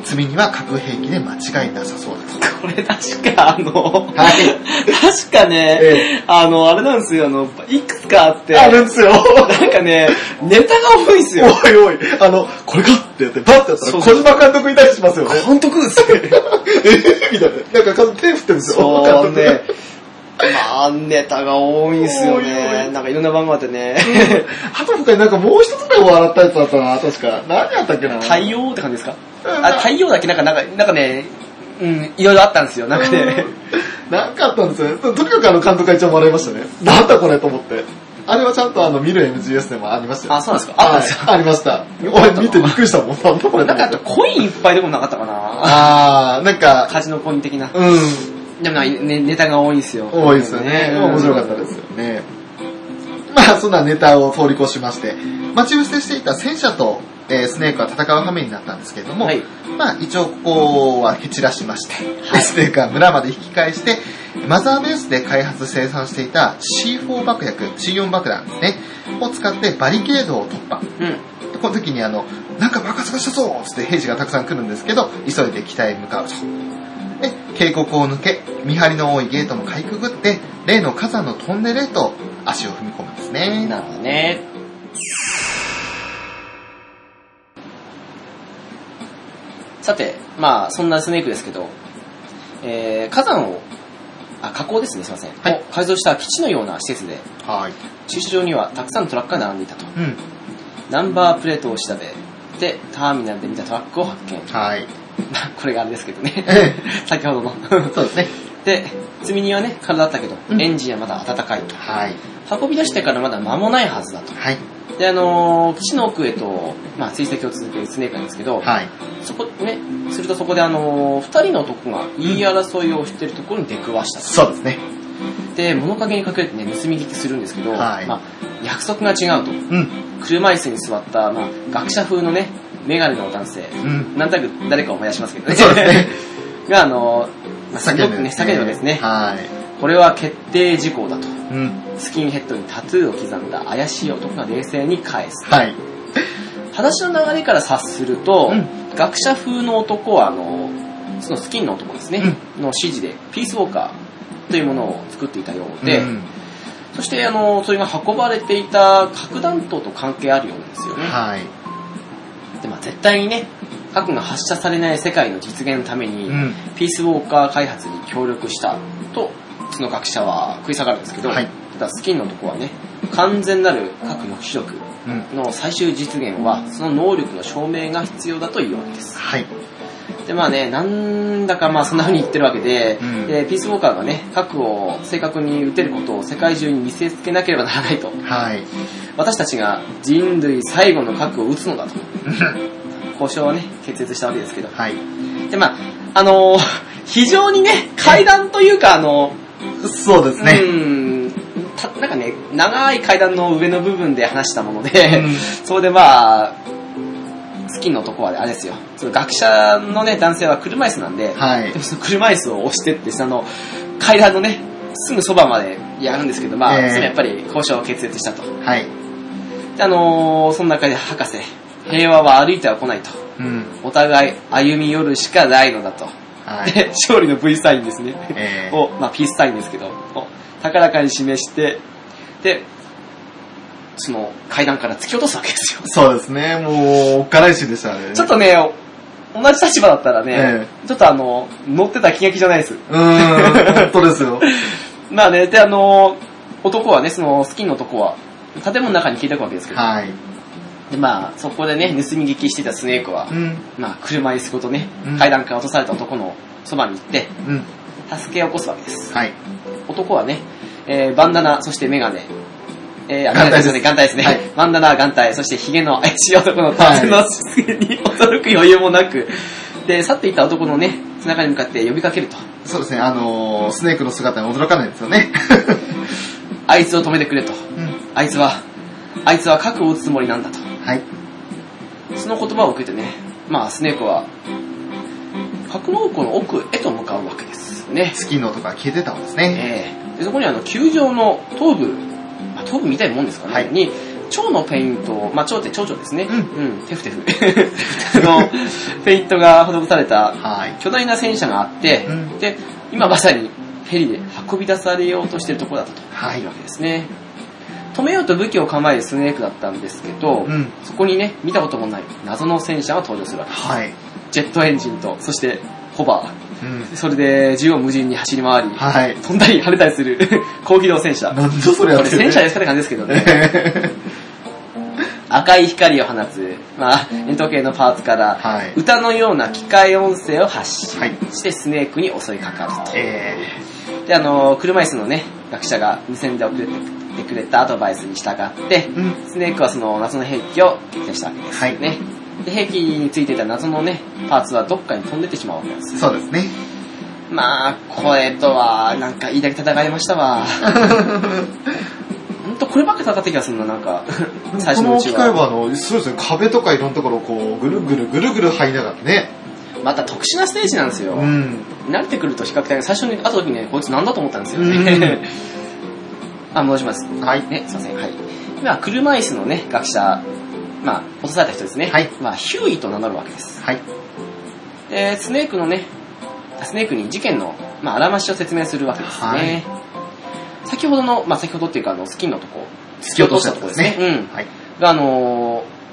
で、積み荷は核兵器で間違いなさそうだと。これ確かあの、はい。確かね、えあの、あれなんですよ、あの、いくつかあって、あるんですよ。なんかね、ネタが多いんですよ。おいおい、あの、これかってやって、バッてやったら、小島監督いたりしますよね。監督ですよ。えみたいな。なんか手振ってるんですよ。そうね。まあ、ネタが多いんですよね。いなんかいろんな番号あってね。あと他になんかもう一つぐらい笑ったやつだったな、確か。何やったっけな。太陽って感じですか？うんあ、太陽だっけなんか、なんか、なんかね、うん、いろいろあったんですよ。なんかね。なんかあったんですよね。ととにかくあの監督が一番笑いましたね。なんだこれと思って。あれはちゃんとあの見る MGS でもありましたよ。あ、そうなんですか？あはいありました。俺見てびっくりしたもん。なんだこれとなんか。コインいっぱいでもなかったかな。あー、なんか、カジノコイン的な。うん。でもな、ね、ネタが多いんですよ。多いですよね。うん面白かったですよね。まあ、そんなネタを通り越しまして、待ち伏せしていた戦車と、えースネークは戦う羽目になったんですけれども、はいまあ、一応ここは蹴散らしまして、はいスネークは村まで引き返して、マザーベースで開発生産していた C4 爆薬、C4 爆弾ですね、を使ってバリケードを突破。うん。この時にあの、なんか爆発がしたぞつって兵士がたくさん来るんですけど、急いで北へ向かうと。で、渓谷を抜け、見張りの多いゲートもかいくぐって、例の火山のトンネルへと足を踏み込むんですね。なるほどね。さて、まあ、そんなスネークですけど、えー、火山を、あ、火口ですね、すいません。はいを改造した基地のような施設で、はい。駐車場にはたくさんのトラックが並んでいたと。うん。ナンバープレートを調べて、ターミナルで見たトラックを発見。はい。まあ、これがあれですけどね。え先ほどの。そうですね。で、積み荷はね、空だったけど、うんエンジンはまだ暖かいと。はい。運び出してからまだ間もないはずだと。はい。で、あのー基地の奥へと、まあ、追跡を続けるスネークなんですけど、はい。そこ、ね、するとそこであのー二人の男が言い争いをしてるところに出くわしたと。そうですね。で、物陰に隠れてね、盗み聞きするんですけど、はいまあ、約束が違うと。うん。車椅子に座った、まあ、学者風のね、メガネの男性、うん。なんとなく誰か思い出しますけどね。そうですね。が、あのーまあ、すごくね、叫んでるですね。はい。これは決定事項だと。うん。スキンヘッドにタトゥーを刻んだ怪しい男が冷静に返す。はい。話の流れから察すると、うん学者風の男は、あの、そのスキンの男ですね、の指示で、ピースウォーカーというものを作っていたようで、うんそして、あの、それが運ばれていた核弾頭と関係あるようなんですよね。はい。で、まあ絶対にね、核が発射されない世界の実現のために、うん。ピースウォーカー開発に協力したと、その学者は食い下がるんですけど、はいただスキンの男はね、完全なる核抑止力うん。の最終実現は、その能力の証明が必要だというわけです。はい。で、まあね、なんだかまあそんな風に言ってるわけで、うんでピースウォーカーがね、核を正確に撃てることを世界中に見せつけなければならないと。はい。私たちが人類最後の核を撃つのだと。交渉はね、決裂したわけですけど。はい。で、まあ、あのー非常にね、階段というか、あの、そうですね。うん、たなんかね、長い階段の上の部分で話したもので、うんそれでまあ、スキンの男はあれですよ。その学者のね、男性は車椅子なんで、はいで。もその車椅子を押してって、その階段のね、すぐそばまでやるんですけど、まあ、ええそれやっぱり交渉を決裂したと。はい。で、あのーその中で博士、平和は歩いては来ないと。うん。お互い歩み寄るしかないのだと。はい。で、勝利の V サインですね。えー を、まあ、ピースサインですけど、を高らかに示して、で、その階段から突き落とすわけですよ。そうですね。もう、おっかないしでしたね。ちょっとね、同じ立場だったらね、えちょっとあの、乗ってた気が気じゃないです。うーん、本当ですよ。まあね、で、あの、男はね、そのスキンの男は、建物の中に消えていくわけですけど、はい。で、まあ、そこでね、盗み聞きしてたスネークは、うん。まあ、車椅子ごとねうん、階段から落とされた男のそばに行って、うん。助けを起こすわけです。はい。男はね、えーバンダナ、そしてメガネ、えー、あ眼帯です眼帯ですね。はいバンダナ、眼帯、そしてヒゲの怪しい男の突然の出現に驚く余裕もなく、で、去っていった男のね、背中に向かって呼びかけると。そうですね。あのー、スネークの姿に驚かないですよね。あいつを止めてくれと。うん。あいつは、あいつは核を撃つつもりなんだと。はい。その言葉を受けてね、まあ、スネークは、格納庫の奥へと向かうわけですね。スキーの音が消えてたんですね。ええでそこにあの、球場の頭部、まあ、頭部みたいなもんですかね、はいに、蝶のペイントを、まあ、蝶って蝶々ですね。うんうん、テフテフ。の、ペイントが施されたはい。巨大な戦車があって、うんで、今まさにヘリで運び出されようとしているところだったと。はいいうわけですね。止めようと武器を構えるスネークだったんですけど、うん。そこにね、見たこともない謎の戦車が登場するわけです。はい。ジェットエンジンと、そしてホバうん。ー。それで縦横無尽に走り回り、はい。飛んだり跳ねたりする 高機動戦車。なんだそれやこれってる戦車ですかって感じですけどね。赤い光を放つ、まあ、円筒形のパーツから、はい。歌のような機械音声を発し、はいしてスネークに襲いかかると。えで、あの、車椅子のね、学者が無線で送ってくれたアドバイスに従って、ー。うん。スネークはその謎の兵器を撃退したわけですはいね。で、兵器についていた謎のね、パーツはどっかに飛んでってしまうわけです。そうですね。まあ、これとは、なんか、言いだけ戦いましたわ。ほんとこればっかり戦った気がするな、なんか、最この機初のうちは。械はあの、そうですね、壁とかいろんなところをこう、ぐるぐるぐるぐる這いながらね。また特殊なステージなんですよ。うん。慣れてくると比較的、最初に会った時にね、こいつなんだと思ったんですようんね。あ、戻します。はい。ね、すいません。はい。今、車椅子のね、学者、まあ、落とされた人ですね。はいまあ、ヒューイと名乗るわけです。はい。で、スネークのね、スネークに事件の、まあ、あらましを説明するわけですね。はい先ほどの、まあ、先ほどっていうか、あの、スキンのとこ、突き落としたとこですね。うん。はい。が、あのー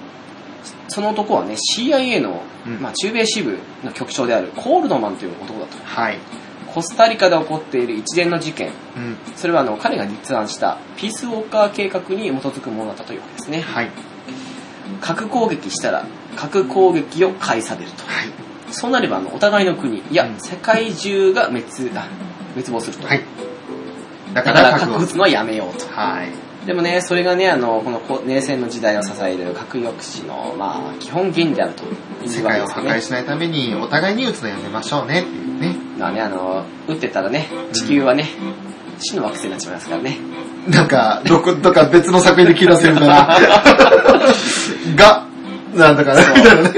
その男はね、CIA の、うんまあ、中米支部の局長であるコールドマンという男だと。はい。コスタリカで起こっている一連の事件、うん。それはあの彼が立案したピースウォーカー計画に基づくものだったというわけですね。はい。核攻撃したら核攻撃を返されると。はい。そうなればあのお互いの国、いやうん、世界中が滅あ滅亡すると。はい。だだから核撃つのはやめようと。はい。でもね、それがね、あの、このこ冷戦の時代を支える核抑止の、まあ、基本原理であるというわけ世界を。破壊しないために、お互いに撃つのやめましょうねっていうね。まあね、あの、撃ってたらね、地球はね、死の惑星になっちまいますからね。なんか、どこ、とか別の作品で聞いたせみたいな。が、なんだかな、みたいなね。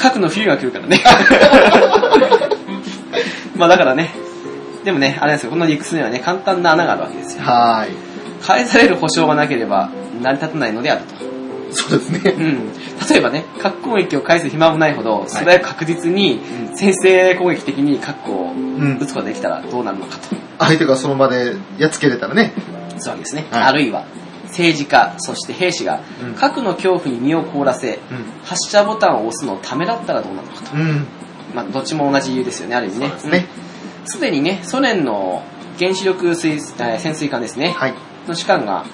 核の冬が来るからね。まあだからね、でもね、あれなんですよ、この理屈にはね、簡単な穴があるわけですよ。は返される保証がなければ成り立たないのであると。そうですね。うん。例えばね、核攻撃を返す暇もないほど、素早く確実に先制攻撃的に核をうん撃つことができたらどうなるのかと。相手がその場でやっつけれたらね。そうわけですね。はいあるいは、政治家、そして兵士がうん核の恐怖に身を凍らせ、う発射ボタンを押すのをためらったらどうなるのかと。まあ、どっちも同じ理由ですよね、ある意味ね。そうですねにね、ソ連の原子力水、えー潜水艦ですね、はい。の士官が、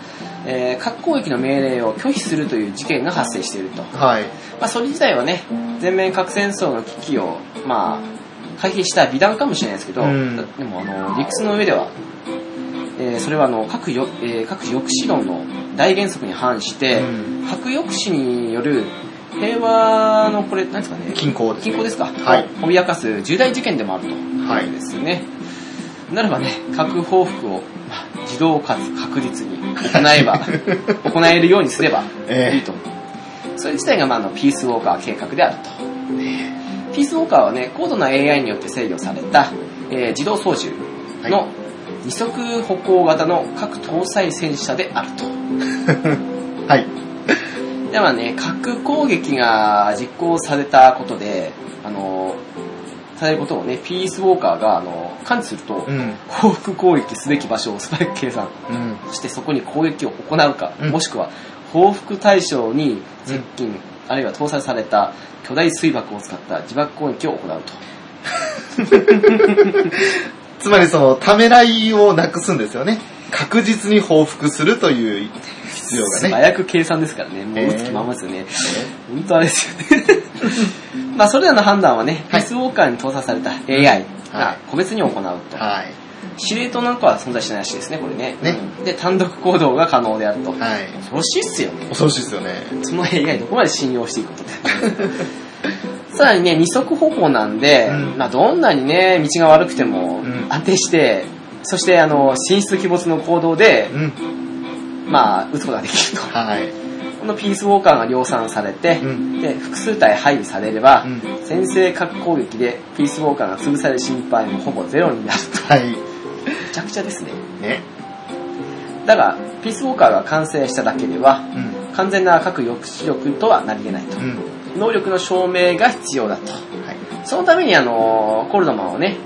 えー核攻撃の命令を拒否するという事件が発生していると。はい。まあ、それ自体はね、全面核戦争の危機を、まあ、回避した美談かもしれないですけど、うんでも、あの、理屈の上では、えーそれはあの核よ、えー核抑止論の大原則に反して、うん核抑止による平和のこれ、何ですかね、均衡です均衡ですか、はいを脅かす重大事件でもあると。はい。ですね。ならばね、核報復を、まあ自動かつ確実に行えば、行えるようにすればええいいと。それ自体が、まあ、あのピースウォーカー計画であると。ピースウォーカーはね、高度な AI によって制御された、えー自動操縦の二足歩行型の核搭載戦車であると。はい。ではね、核攻撃が実行されたことで、あの、されることをね、ピースウォーカーが、あの、感知すると、うん。報復攻撃すべき場所を素早く計算、うん。そしてそこに攻撃を行うか、うんもしくは報復対象に接近、あるいは搭載された巨大水爆を使った自爆攻撃を行うと。つまりその、ためらいをなくすんですよね。確実に報復するという必要が素ね。早く計算ですからね、もうえー打つ気ままですよね。本当あれですよね。まあ、それらの判断はね、ピはいースウォーカーに搭載された AI が個別に行うと。はい。司令塔なんかは存在しないらしいですね、これね。ねうんで、単独行動が可能であると。はい。恐ろしいっすよね。恐ろしいですよね。その AI どこまで信用していくことで。さらにね、二足歩行なんで、うんまあどんなにね、道が悪くてもうん安定して、そしてあの、進出鬼没の行動で、うん。まあ、撃つことができると。はい。このピースウォーカーが量産されて、うんで、複数体配備されれば、うん先制核攻撃でピースウォーカーが潰される心配もほぼゼロになると。はい。めちゃくちゃですね。ね。だが、ピースウォーカーが完成しただけでは、うん。完全な核抑止力とはなり得ないとう。ん。能力の証明が必要だと。はい、そのために、あの、コルドマンをね、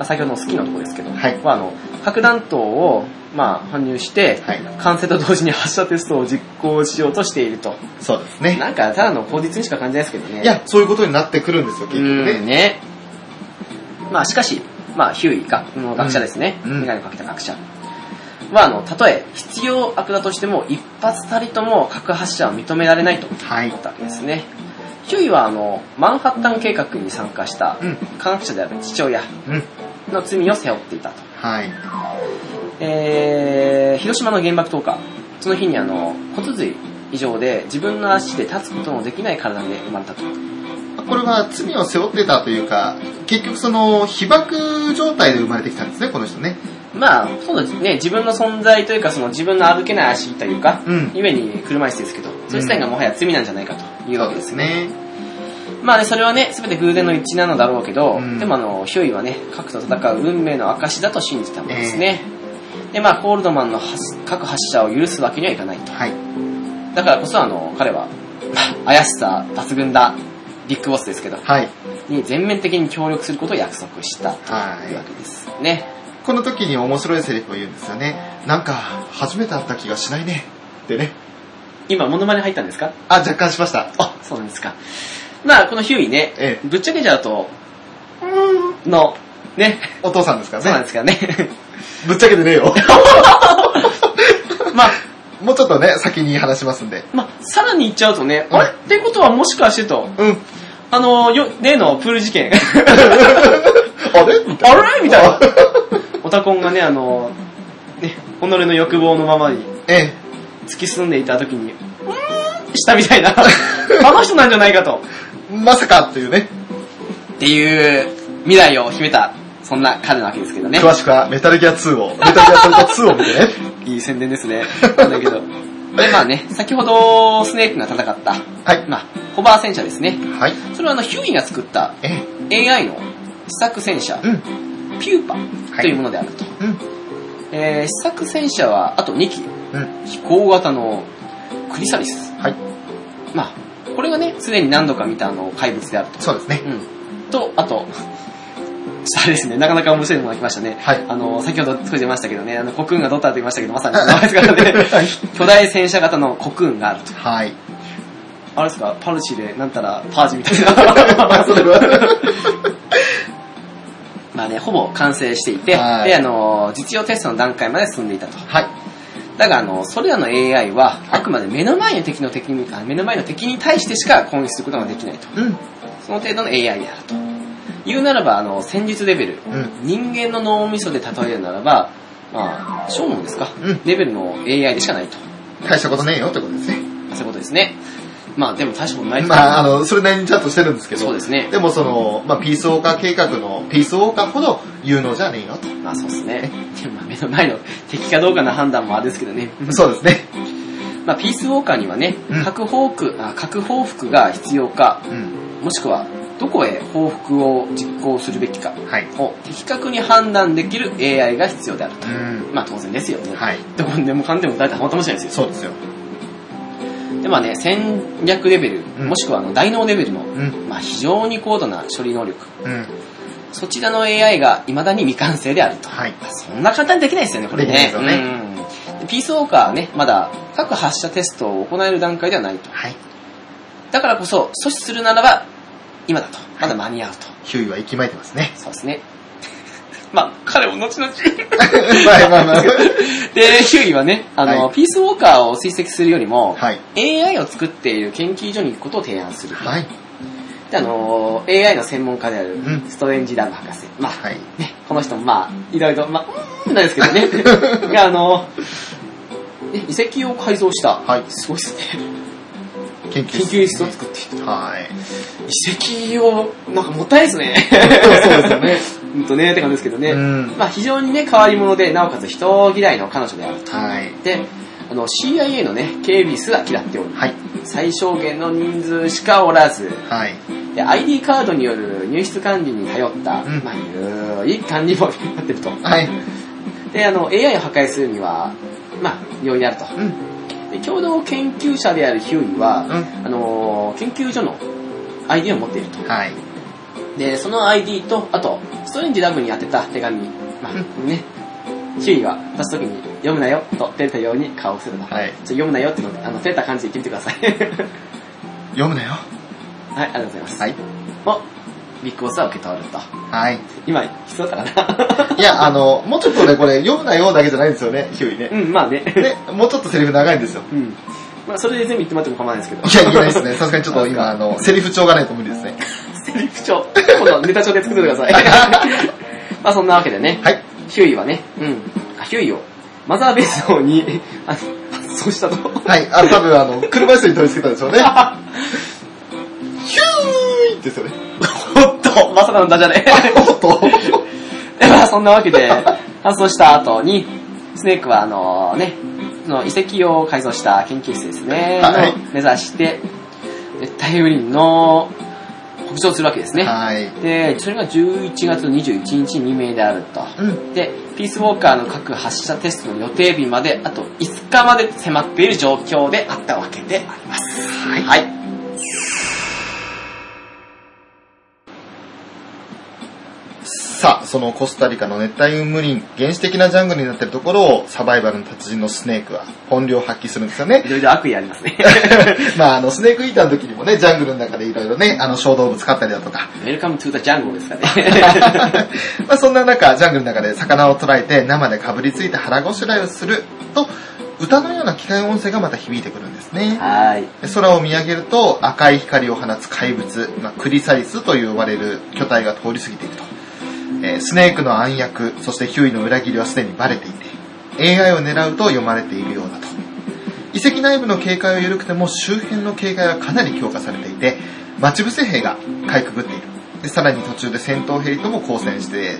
まあ、先ほどの好きなところですけど、はい、あの核弾頭を、まあ、搬入して、はい、完成と同時に発射テストを実行しようとしていると。そうですね。なんか、ただの口実にしか感じないですけどね。いや、そういうことになってくるんですよ、結局ね。ねまあ、しかし、まあ、ヒューイがの学者ですね。うん、メをかけた学者。は、あの、たとえ必要悪だとしても、一発たりとも核発射は認められないといったわけですね。はい9位はあのマンハッタン計画に参加した科学者である父親の罪を背負っていたと、はい。えー、広島の原爆投下。その日にあの骨髄以上で自分の足で立つことのできない体で生まれたと。これは罪を背負ってたというか結局その被爆状態で生まれてきたんですねこの人ね。まあ、そうですね、自分の存在というか、その自分の歩けない足というか、うん、故に車椅子ですけど、それ自体がもはや罪なんじゃないかと。いうわけですね。ね。まあね、それはね、すべて偶然の一致なのだろうけど、うんでもあの、ヒューイはね、核と戦う運命の証だと信じたものですね。で、まあ、コールドマンの発核発射を許すわけにはいかないと。はい。だからこそ、あの、彼は、ま あ怪しさ抜群だ、ビッグボスですけど、はい。に全面的に協力することを約束したとはいいうわけですね。この時に面白いセリフを言うんですよね。なんか、初めて会った気がしないね。ってね。今、モノマネ入ったんですか？あ、若干しました。あ、そうなんですか。まあ、このヒューイね、ええぶっちゃけちゃうと、うーんの、ね、お父さんですからそうなんね。ですかね。ぶっちゃけてねえよ。まあ、もうちょっとね、先に話しますんで。まあ、さらに言っちゃうとね、うんあれ？ってことはもしかしてと、うん。あの、よ、例のプール事件。あれ？みたいな。あれ？みたいな。オタコンがね、あの、ね、己の欲望のままにえ突き進んでいた時に、うーんしたみたいな、あの人なんじゃないかと。え。まさかっていうね。っていう未来を秘めた、そんな彼なわけですけどね。詳しくはメタルギア2を、メタルギアソリッド2を見てね。いい宣伝ですね。なんだけど。で、まあね、先ほどスネークが戦った、はい。まあ、ホバー戦車ですね。はい。それはあの、ヒューイが作ったえ AI の試作戦車、え。うん。ピューパというものであると。うん。えー試作戦車はあと2機、うん。飛行型のクリサリス。はい。まあ、これがね、すでに何度か見たあの怪物であると。そうですね。うん。と、あと、あれですね、なかなか面白いものが来ましたね。はいあの、先ほど少し出ましたけどね、あの、コクーンがドッターと言いましたけど、まさに名前ですからね。巨大戦車型のコクーンがあると。はい。あれですか、パルチで、なんたら、パージみたいな。それは。まあね、ほぼ完成していて、はいで、あの、実用テストの段階まで進んでいたと。はい。だが、あの、それらの AI は、あくまで目の前の敵の敵に、あ目の前の敵に対してしか攻撃することができないと。うん。その程度の AI であると。言うならば、あの、戦術レベル、うん。人間の脳みそで例えるならば、まあ、小脳ですか、うんレベルの AI でしかないと。大したことねえよってことですね。そういうことですね。まあ、でも大したことないですまあ、あの、それなりにちゃんとしてるんですけど。そうですね。でもその、まあ、ピースウォーカー計画のピースウォーカーほど有能じゃねえよと。まあ、そうですね。でも、まあ、目の前の敵かどうかの判断もあれですけどね。そうですね。まあ、ピースウォーカーにはねうん、核報復、あ核報復が必要か、うん。もしくは、どこへ報復を実行するべきかはい。を的確に判断できる AI が必要であると。うん。まあ、当然ですよね。はい。どこにでもかんでも大体たまったもんじゃないですよ。そうですよ。で、まあね、戦略レベル、うんもしくはあの大脳レベルの、うん。まあ非常に高度な処理能力。うん。そちらの AI が未だに未完成であると。はい。そんな簡単にできないですよね、これね。できないですよねうんピースウォーカーはね、まだ各発射テストを行える段階ではないと。はい。だからこそ、阻止するならば、今だと。まだ間に合うと。ヒューイは息巻いてますね。そうですね。まあ、彼も後々。まあまあまあ。で、ヒューイはね、あの、はいピースウォーカーを追跡するよりも、はい。AI を作っている研究所に行くことを提案する。はい。で、あの、AI の専門家であるうん、ストレンジラブ博士。まあ、はい。ね、この人もまあ、いろいろ、まあ、なんですけどね。が、あの、ね遺跡を改造した。はいすごいですね。研研究室を作っている。はい。遺跡を、なんかもったいですね。そうですよね。ほんとね、って感じですけどね。うん。まあ、非常にね、変わり者で、なおかつ人嫌いの彼女であると。はい。で、あの、CIA のね、警備すら嫌っており、はい。最小限の人数しかおらず、はい。で、ID カードによる入室管理に頼った、うんまあ、ゆるい管理簿になってると。はい。で、あの、AI を破壊するには、まあ、容易であると。うん。で、共同研究者であるヒューイは、うん。あのー研究所の ID を持っていると。はい。で、その ID と、あと、ストレンジラブに宛てた手紙、まあ、ね、ヒューイが出すときに、読むなよ、と照れたように顔をすると。はい。ちょ読むなよってのを、あの、照れた感じで言ってみてください。読むなよ。はい、ありがとうございます。はい。お、ビッグボスは受け取ると。はい。今、必要だったかないや、あの、もうちょっとね、これ、読むなよだけじゃないんですよね、ヒューイね。うん、まあね。ね、もうちょっとセリフ長いんですよ。うん。まあ、それで全部言ってもらっても構わないですけど。いや、いけないですね。さすがにちょっと今、あの、セリフ帳がないと無理ですね。セリフ帳。今度ネタ帳で作ってください。まあそんなわけでね、はい。ヒューイはね、うん、あヒューイをマザーベースにあ発送したと。はい。あ、多分あの、車椅子に取り付けたんでしょうね。ヒューイですよね。おっと、まさかのダジャレ。おっと。でまあそんなわけで、搬送した後に、スネークはあのね、その遺跡を改造した研究室ですね、はいの目指して、熱帯雨林の北上するわけですね。はい。で、それが11月21日未明であると。うん。で、ピースウォーカーの各発射テストの予定日まであと5日まで迫っている状況であったわけであります。はいはい。さあ、そのコスタリカの熱帯雨林、原始的なジャングルになっているところをサバイバルの達人のスネークは本領を発揮するんですよねい。ろいろ悪意ありますね。まあ、あの、スネークイーターの時にもね、ジャングルの中でいろいろね、あの、小動物飼ったりだとか。Welcome to the jungle ですかね。まあ、そんな中、ジャングルの中で魚を捕らえて生でかぶりついて腹ごしらえをすると、歌のような機械音声がまた響いてくるんですね。はい。で空を見上げると赤い光を放つ怪物、まあ、クリサリスと呼ばれる巨体が通り過ぎていくと。えースネークの暗躍、そしてヒューイの裏切りはすでにバレていて、AI を狙うと読まれているようだと。遺跡内部の警戒は緩くても周辺の警戒はかなり強化されていて、待ち伏せ兵がかいくぐっている。で、さらに途中で戦闘兵とも交戦していっ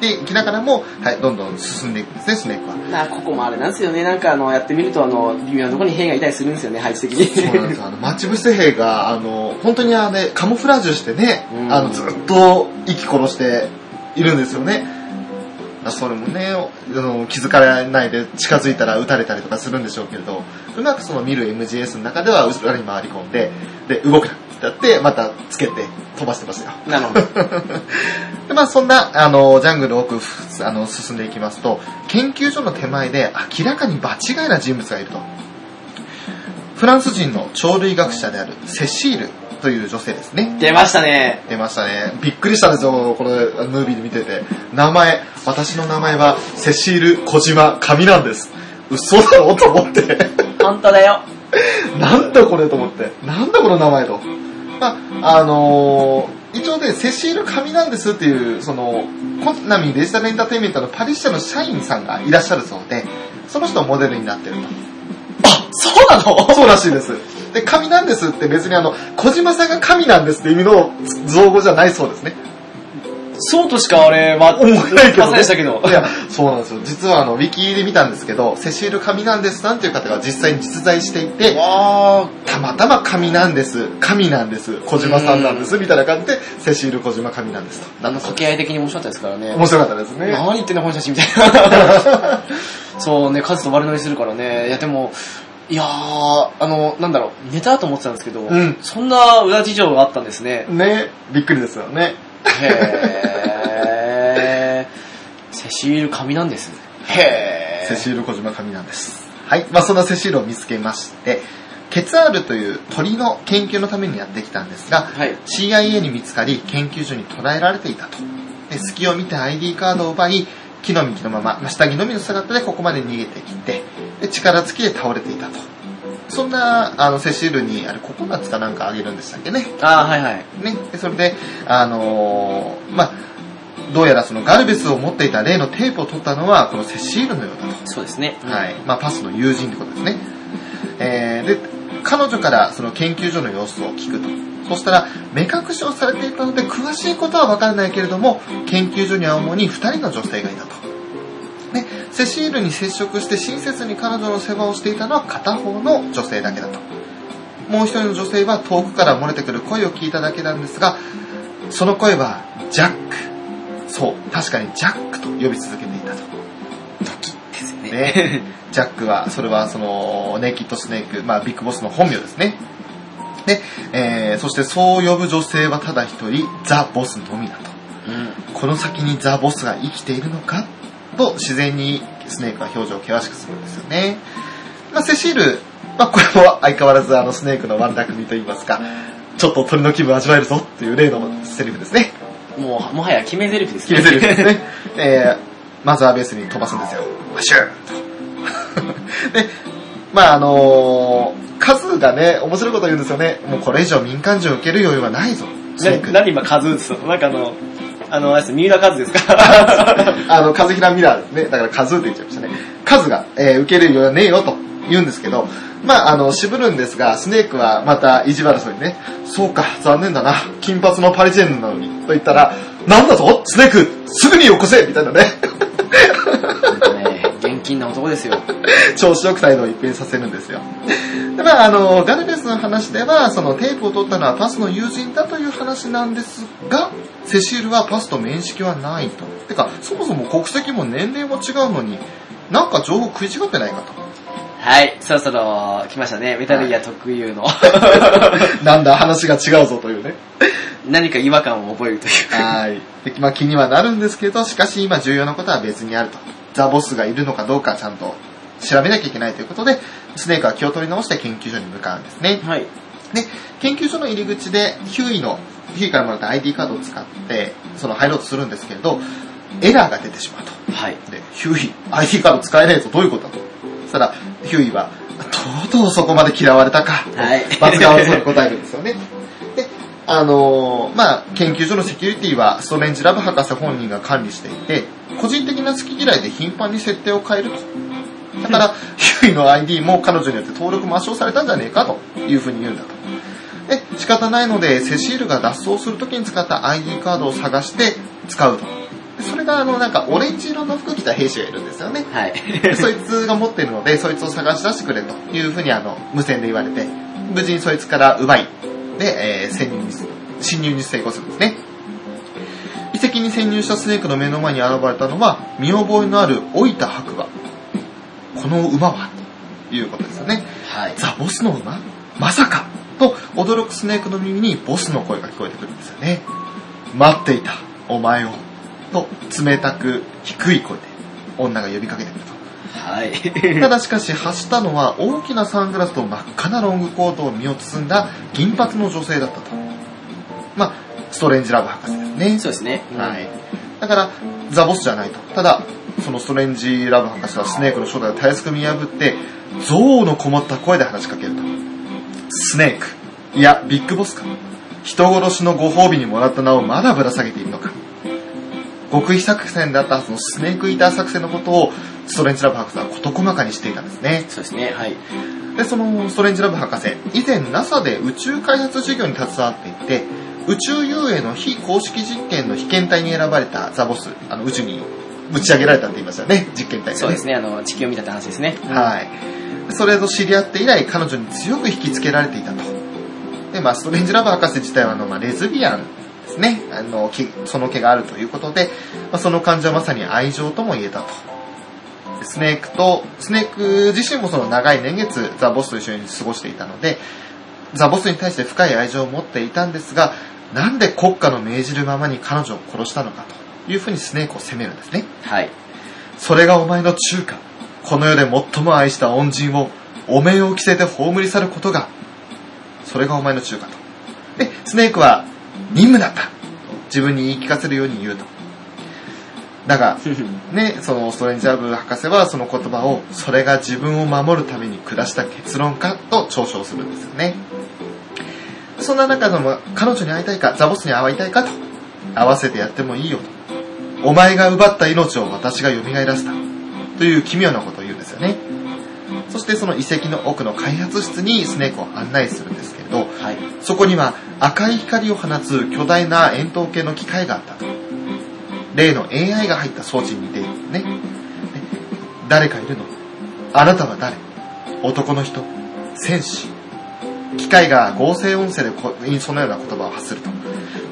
ていきながらも、はい、どんどん進んでいくんですね、スネークは。まあ、ここもあれなんですよね。なんかあの、やってみると、あの、微妙なところに兵がいたりするんですよね、配置的に。そうなんですよ。あの、待ち伏せ兵が、あの、本当にあのね、カモフラージュしてね、うんあの、ずっと息殺しているんですよね。だそれもね、あの気づかれないで近づいたら撃たれたりとかするんでしょうけれど、うまくその見る MGS の中では後ろに回り込んで、で、動くなってやって、またつけて飛ばしてましたよ。なるほど。でまあそんな、あの、ジャングル奥、ふあの、進んでいきますと、研究所の手前で明らかに場違いな人物がいると。フランス人の鳥類学者であるセシールという女性ですね。出ましたね。出ましたね。びっくりしたんですよ、これ、ムービーで見てて。名前、私の名前はセシール小島神なんです。嘘だろと思って。本当だよ。なんだこれと思って。なんだこの名前と。まあ、あのー一応ね、セシール神なんですっていう、その、コナミデジタルエンターテインメントのパリ支社の社員さんがいらっしゃるそうで、その人をモデルになってると。あ、そうなの？そうらしいです。で、神なんですって別にあの、小島さんが神なんですって意味の造語じゃないそうですね。そうとしか俺は思えないけど、ませんでしたけど。いや、そうなんですよ。実はあの、ウィキで見たんですけど、セシール神なんですさんという方が実際に実在していて、わたまたま神なんです、神なんです、小島さんなんです、みたいな感じで、セシール小島神なんですと。ー。あの、掛け合い的に面白かったですからね。面白かったですね。何言ってんの、本写真みたいな。そうね、数と悪乗りするからね。いや、でも、いやー、あの、なんだろう、ネタだと思ってたんですけど、んそんな裏事情があったんですね。ね、びっくりですよね。へー。セシール神なんです。へー。セシール小島神なんです。はい。まあ、そんなセシールを見つけまして、ケツアールという鳥の研究のためにやってきたんですが、はい。CIA に見つかり研究所に捕らえられていたと。で隙を見て ID カードを奪い、木の幹のまま、まあ下着のみの姿でここまで逃げてきて、で力尽きで倒れていたと。そんな、あの、セシールに、あれ、ココナッツかなんかあげるんでしたっけね。あー、はいはい。ね。でそれで、あのーまあ、どうやらそのガルベスを持っていた例のテープを取ったのは、このセシールのようだと。そうですね。はい。まあ、パスの友人ってことですね。えー、で、彼女からその研究所の様子を聞くと。そしたら、目隠しをされていたので、詳しいことはわからないけれども、研究所には主に二人の女性がいたと。で、セシールに接触して親切に彼女の世話をしていたのは片方の女性だけだと。もう一人の女性は遠くから漏れてくる声を聞いただけなんですが、その声は、ジャック。そう、確かにジャックと呼び続けていたと。ですよね。ね、ジャックは、それはその、ネイキッドスネーク、まあビッグボスの本名ですね。で、えー、そしてそう呼ぶ女性はただ一人、ザ・ボスのみだと。うん。この先にザ・ボスが生きているのかと自然にスネークは表情を険しくするんですよね。まあセシール、まあこれも相変わらずあのスネークの悪巧みといいますか、ちょっと鳥の気分を味わえるぞっていう例のセリフですね。もう、もはや決め台詞です決め台詞ですね。えー、マザーベースに飛ばすんですよ。ワシューと。で、まああのー、数がね、面白いこと言うんですよね。もうこれ以上民間人を受ける余裕はないぞ。な何今、カズーですなんかあの、あの、あれです、三浦カズですか？あの、カズヒラミラーですね。だからカズって言っちゃいましたね。カズが、えー受けるようはねえよと言うんですけど、まあ、あの、渋るんですが、スネークはまた意地悪そうにね、そうか、残念だな、金髪のパリジェンヌなのに、と言ったら、なんだぞ、スネーク、すぐによこせみたいなね。金な男ですよ。調子よく態度を一変させるんですよ。で、まあ、あの、ガルベスの話では、そのテープを取ったのはパスの友人だという話なんですが、セシールはパスと面識はないと。てか、そもそも国籍も年齢も違うのに、なんか情報食い違ってないかと。はい、そろそろ来ましたね。メタルギア特有のなんだ、話が違うぞというね。何か違和感を覚えるという。はい。でまあ気にはなるんですけど、しかし今重要なことは別にあると。ザ・ボスがいるのかどうかちゃんと調べなきゃいけないということで、スネークは気を取り直して研究所に向かうんですね。はい。で、研究所の入り口でヒューイの、ヒューイからもらった ID カードを使って、その入ろうとするんですけれど、エラーが出てしまうと。はい。で、ヒューイ、ID カード使えねえぞ、どういうことだと。そしたら、ヒューイは、とうとうそこまで嫌われたか。はい罰が悪そうに答えるんですよね。で、あのーまあ、研究所のセキュリティはストレンジラブ博士本人が管理していて、個人的な好き嫌いで頻繁に設定を変えると。だから、ヒューイの ID も彼女によって登録抹消されたんじゃねえかというふうに言うんだと。で、仕方ないので、セシールが脱走するときに使った ID カードを探して使うと。でそれが、あの、なんか、オレンジ色の服着た兵士がいるんですよね。はい。でそいつが持ってるので、そいつを探し出してくれというふうに、あの、無線で言われて、無事にそいつから奪い、で、えー潜入に、侵入に成功するんですね。遺跡に潜入したスネークの目の前に現れたのは、見覚えのある老いた白馬。この馬は？ということですよね。はい。ザ・ボスの馬まさかと驚くスネークの耳にボスの声が聞こえてくるんですよね。待っていた、お前を。と、冷たく低い声で女が呼びかけてくると。はい。ただしかし発したのは大きなサングラスと真っ赤なロングコートを身を包んだ銀髪の女性だったと。まあ、ストレンジラブ博士ですね。そうですね。はい。だから、ザ・ボスじゃないと。ただ、そのストレンジラブ博士はスネークの正体をたやすく見破って、憎悪のこもった声で話しかけると。スネーク。いや、ビッグボスか。人殺しのご褒美にもらった名をまだぶら下げているのか。極秘作戦であったそのスネークイーター作戦のことをストレンジラブ博士は事細かにしていたんですね。そうですね。はい。で、そのストレンジラブ博士、以前 NASA で宇宙開発事業に携わっていて、宇宙遊泳の非公式実験の被験体に選ばれたザボス、あの宇宙に打ち上げられたって言いましたよね、実験体で、ね。そうですね。あの、地球を見たって話ですね。はい。それと知り合って以来、彼女に強く引きつけられていたと。で、まあ、ストレンジラブ博士自体は、あの、まあ、レズビアンですね。あの、気その気があるということで、まあ、その感じはまさに愛情とも言えたと。でスネークと、スネーク自身もその長い年月、ザ・ボスと一緒に過ごしていたので、ザ・ボスに対して深い愛情を持っていたんですが、なんで国家の命じるままに彼女を殺したのかというふうにスネークを責めるんですね。はい。それがお前の中華。この世で最も愛した恩人を、お面を着せて葬り去ることが、それがお前の中華と。で、スネークは、任務だった。と自分に言い聞かせるように言うと。だが、ね、そのストレンジャーブ博士はその言葉を、それが自分を守るために下した結論かと嘲笑するんですよね。そんな中でも、彼女に会いたいか、ザボスに会いたいかと、会わせてやってもいいよと。お前が奪った命を私が蘇らせた。という奇妙なことを言うんですよね。そしてその遺跡の奥の開発室にスネークを案内するんですけれど、はい。そこには赤い光を放つ巨大な円筒形の機械があったと。例の AI が入った装置に似ているんですね。で誰かいるの？あなたは誰？男の人？戦士？機械が合成音声でこそのような言葉を発すると。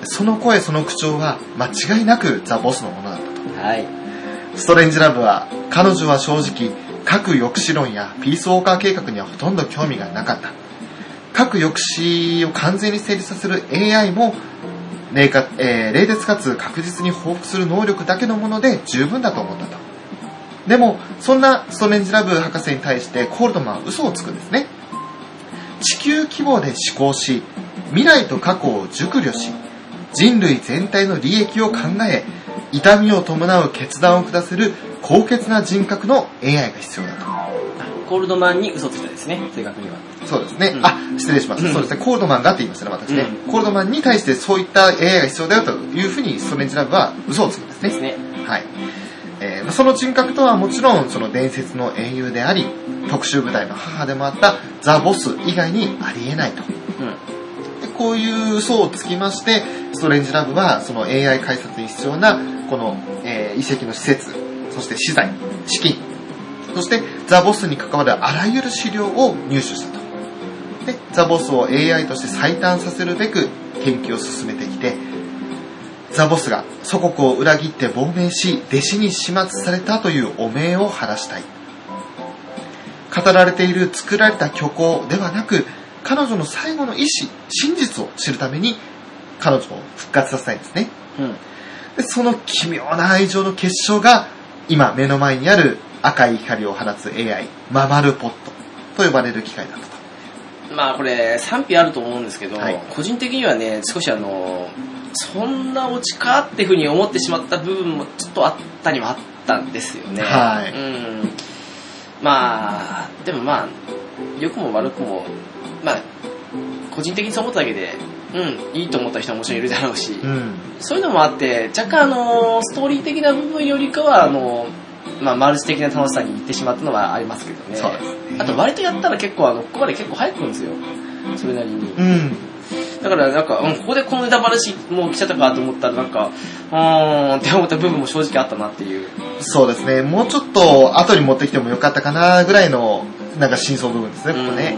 その声、その口調は間違いなくザ・ボスのものだったと。はい。ストレンジラブは、彼女は正直、核抑止論やピースウォーカー計画にはほとんど興味がなかった。核抑止を完全に成立させる AI も、冷かえー冷徹かつ確実に報復する能力だけのもので十分だと思ったと。でも、そんなストレンジラブ博士に対してコールドマンは嘘をつくんですね。地球規模で思考し、未来と過去を熟慮し、人類全体の利益を考え、痛みを伴う決断を下せる高潔な人格の AI が必要だと。コールドマンに嘘ついたですね、正確には。そうですね。うんあ、失礼しました。うんそうですね。コールドマンがって言いましたね、私ね。うコールドマンに対してそういった AI が必要だよというふうにストレンジラブは嘘をつくんですねで。すね。はい。えーまあその人格とはもちろんその伝説の英雄であり、特殊部隊の母でもあったザ・ボス以外にありえないと。うん。でこういう嘘をつきまして、ストレンジラブはその AI 開発に必要なこの、えー遺跡の施設、そして資材、資金、そしてザ・ボスに関わるあらゆる資料を入手したと。で、ザ・ボスを AI として最短させるべく研究を進めてきて、ザ・ボスが祖国を裏切って亡命し、弟子に始末されたという汚名を晴らしたい。語られている作られた虚構ではなく、彼女の最後の意志、真実を知るために、彼女を復活させたいんですね。うん。でその奇妙な愛情の結晶が、今目の前にある赤い光を放つ AI、ママルポットと呼ばれる機械だったと。まあこれ賛否あると思うんですけど、はい個人的にはね少しあのそんなオチかっていうふうに思ってしまった部分もちょっとあったにはあったんですよね。はいうん。まあでもまあ良くも悪くもまあ個人的にそう思っただけでうんいいと思った人ももちろんいるだろうし、うん。そういうのもあって若干あのストーリー的な部分よりかはあのまあマルチ的な楽しさに行ってしまったのはありますけどね。そうですねあと割とやったら結構あのここまで結構早く来るんですよ。それなりに。うん。だからなんか、うん、ここでこのネタバラシもう来ちゃったかと思ったらなんか、うーんって思った部分も正直あったなっていう。そうですね。もうちょっと後に持ってきてもよかったかなぐらいの、なんか真相部分ですね、ここね。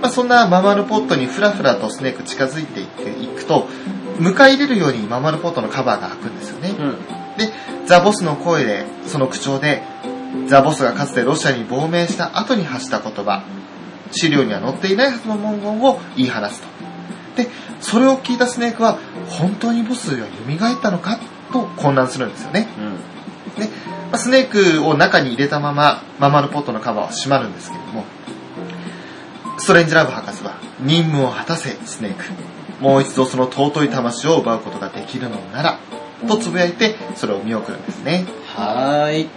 まあ、そんなママルポットにふらふらとスネーク近づいていっていくと、迎え入れるようにママルポットのカバーが開くんですよね。うん。うん。で、ザ・ボスの声で、その口調で、ザ・ボスがかつてロシアに亡命した後に発した言葉、資料には載っていないはずの文言を言い放つと。で、それを聞いたスネークは、本当にボスが蘇ったのかと混乱するんですよね。うん。で、まあスネークを中に入れたまま、ママルポットのカバーは閉まるんですけれども、ストレンジラブ博士は、任務を果たせ、スネーク。もう一度その尊い魂を奪うことができるのなら、とつぶやいて、それを見送るんですね。はい。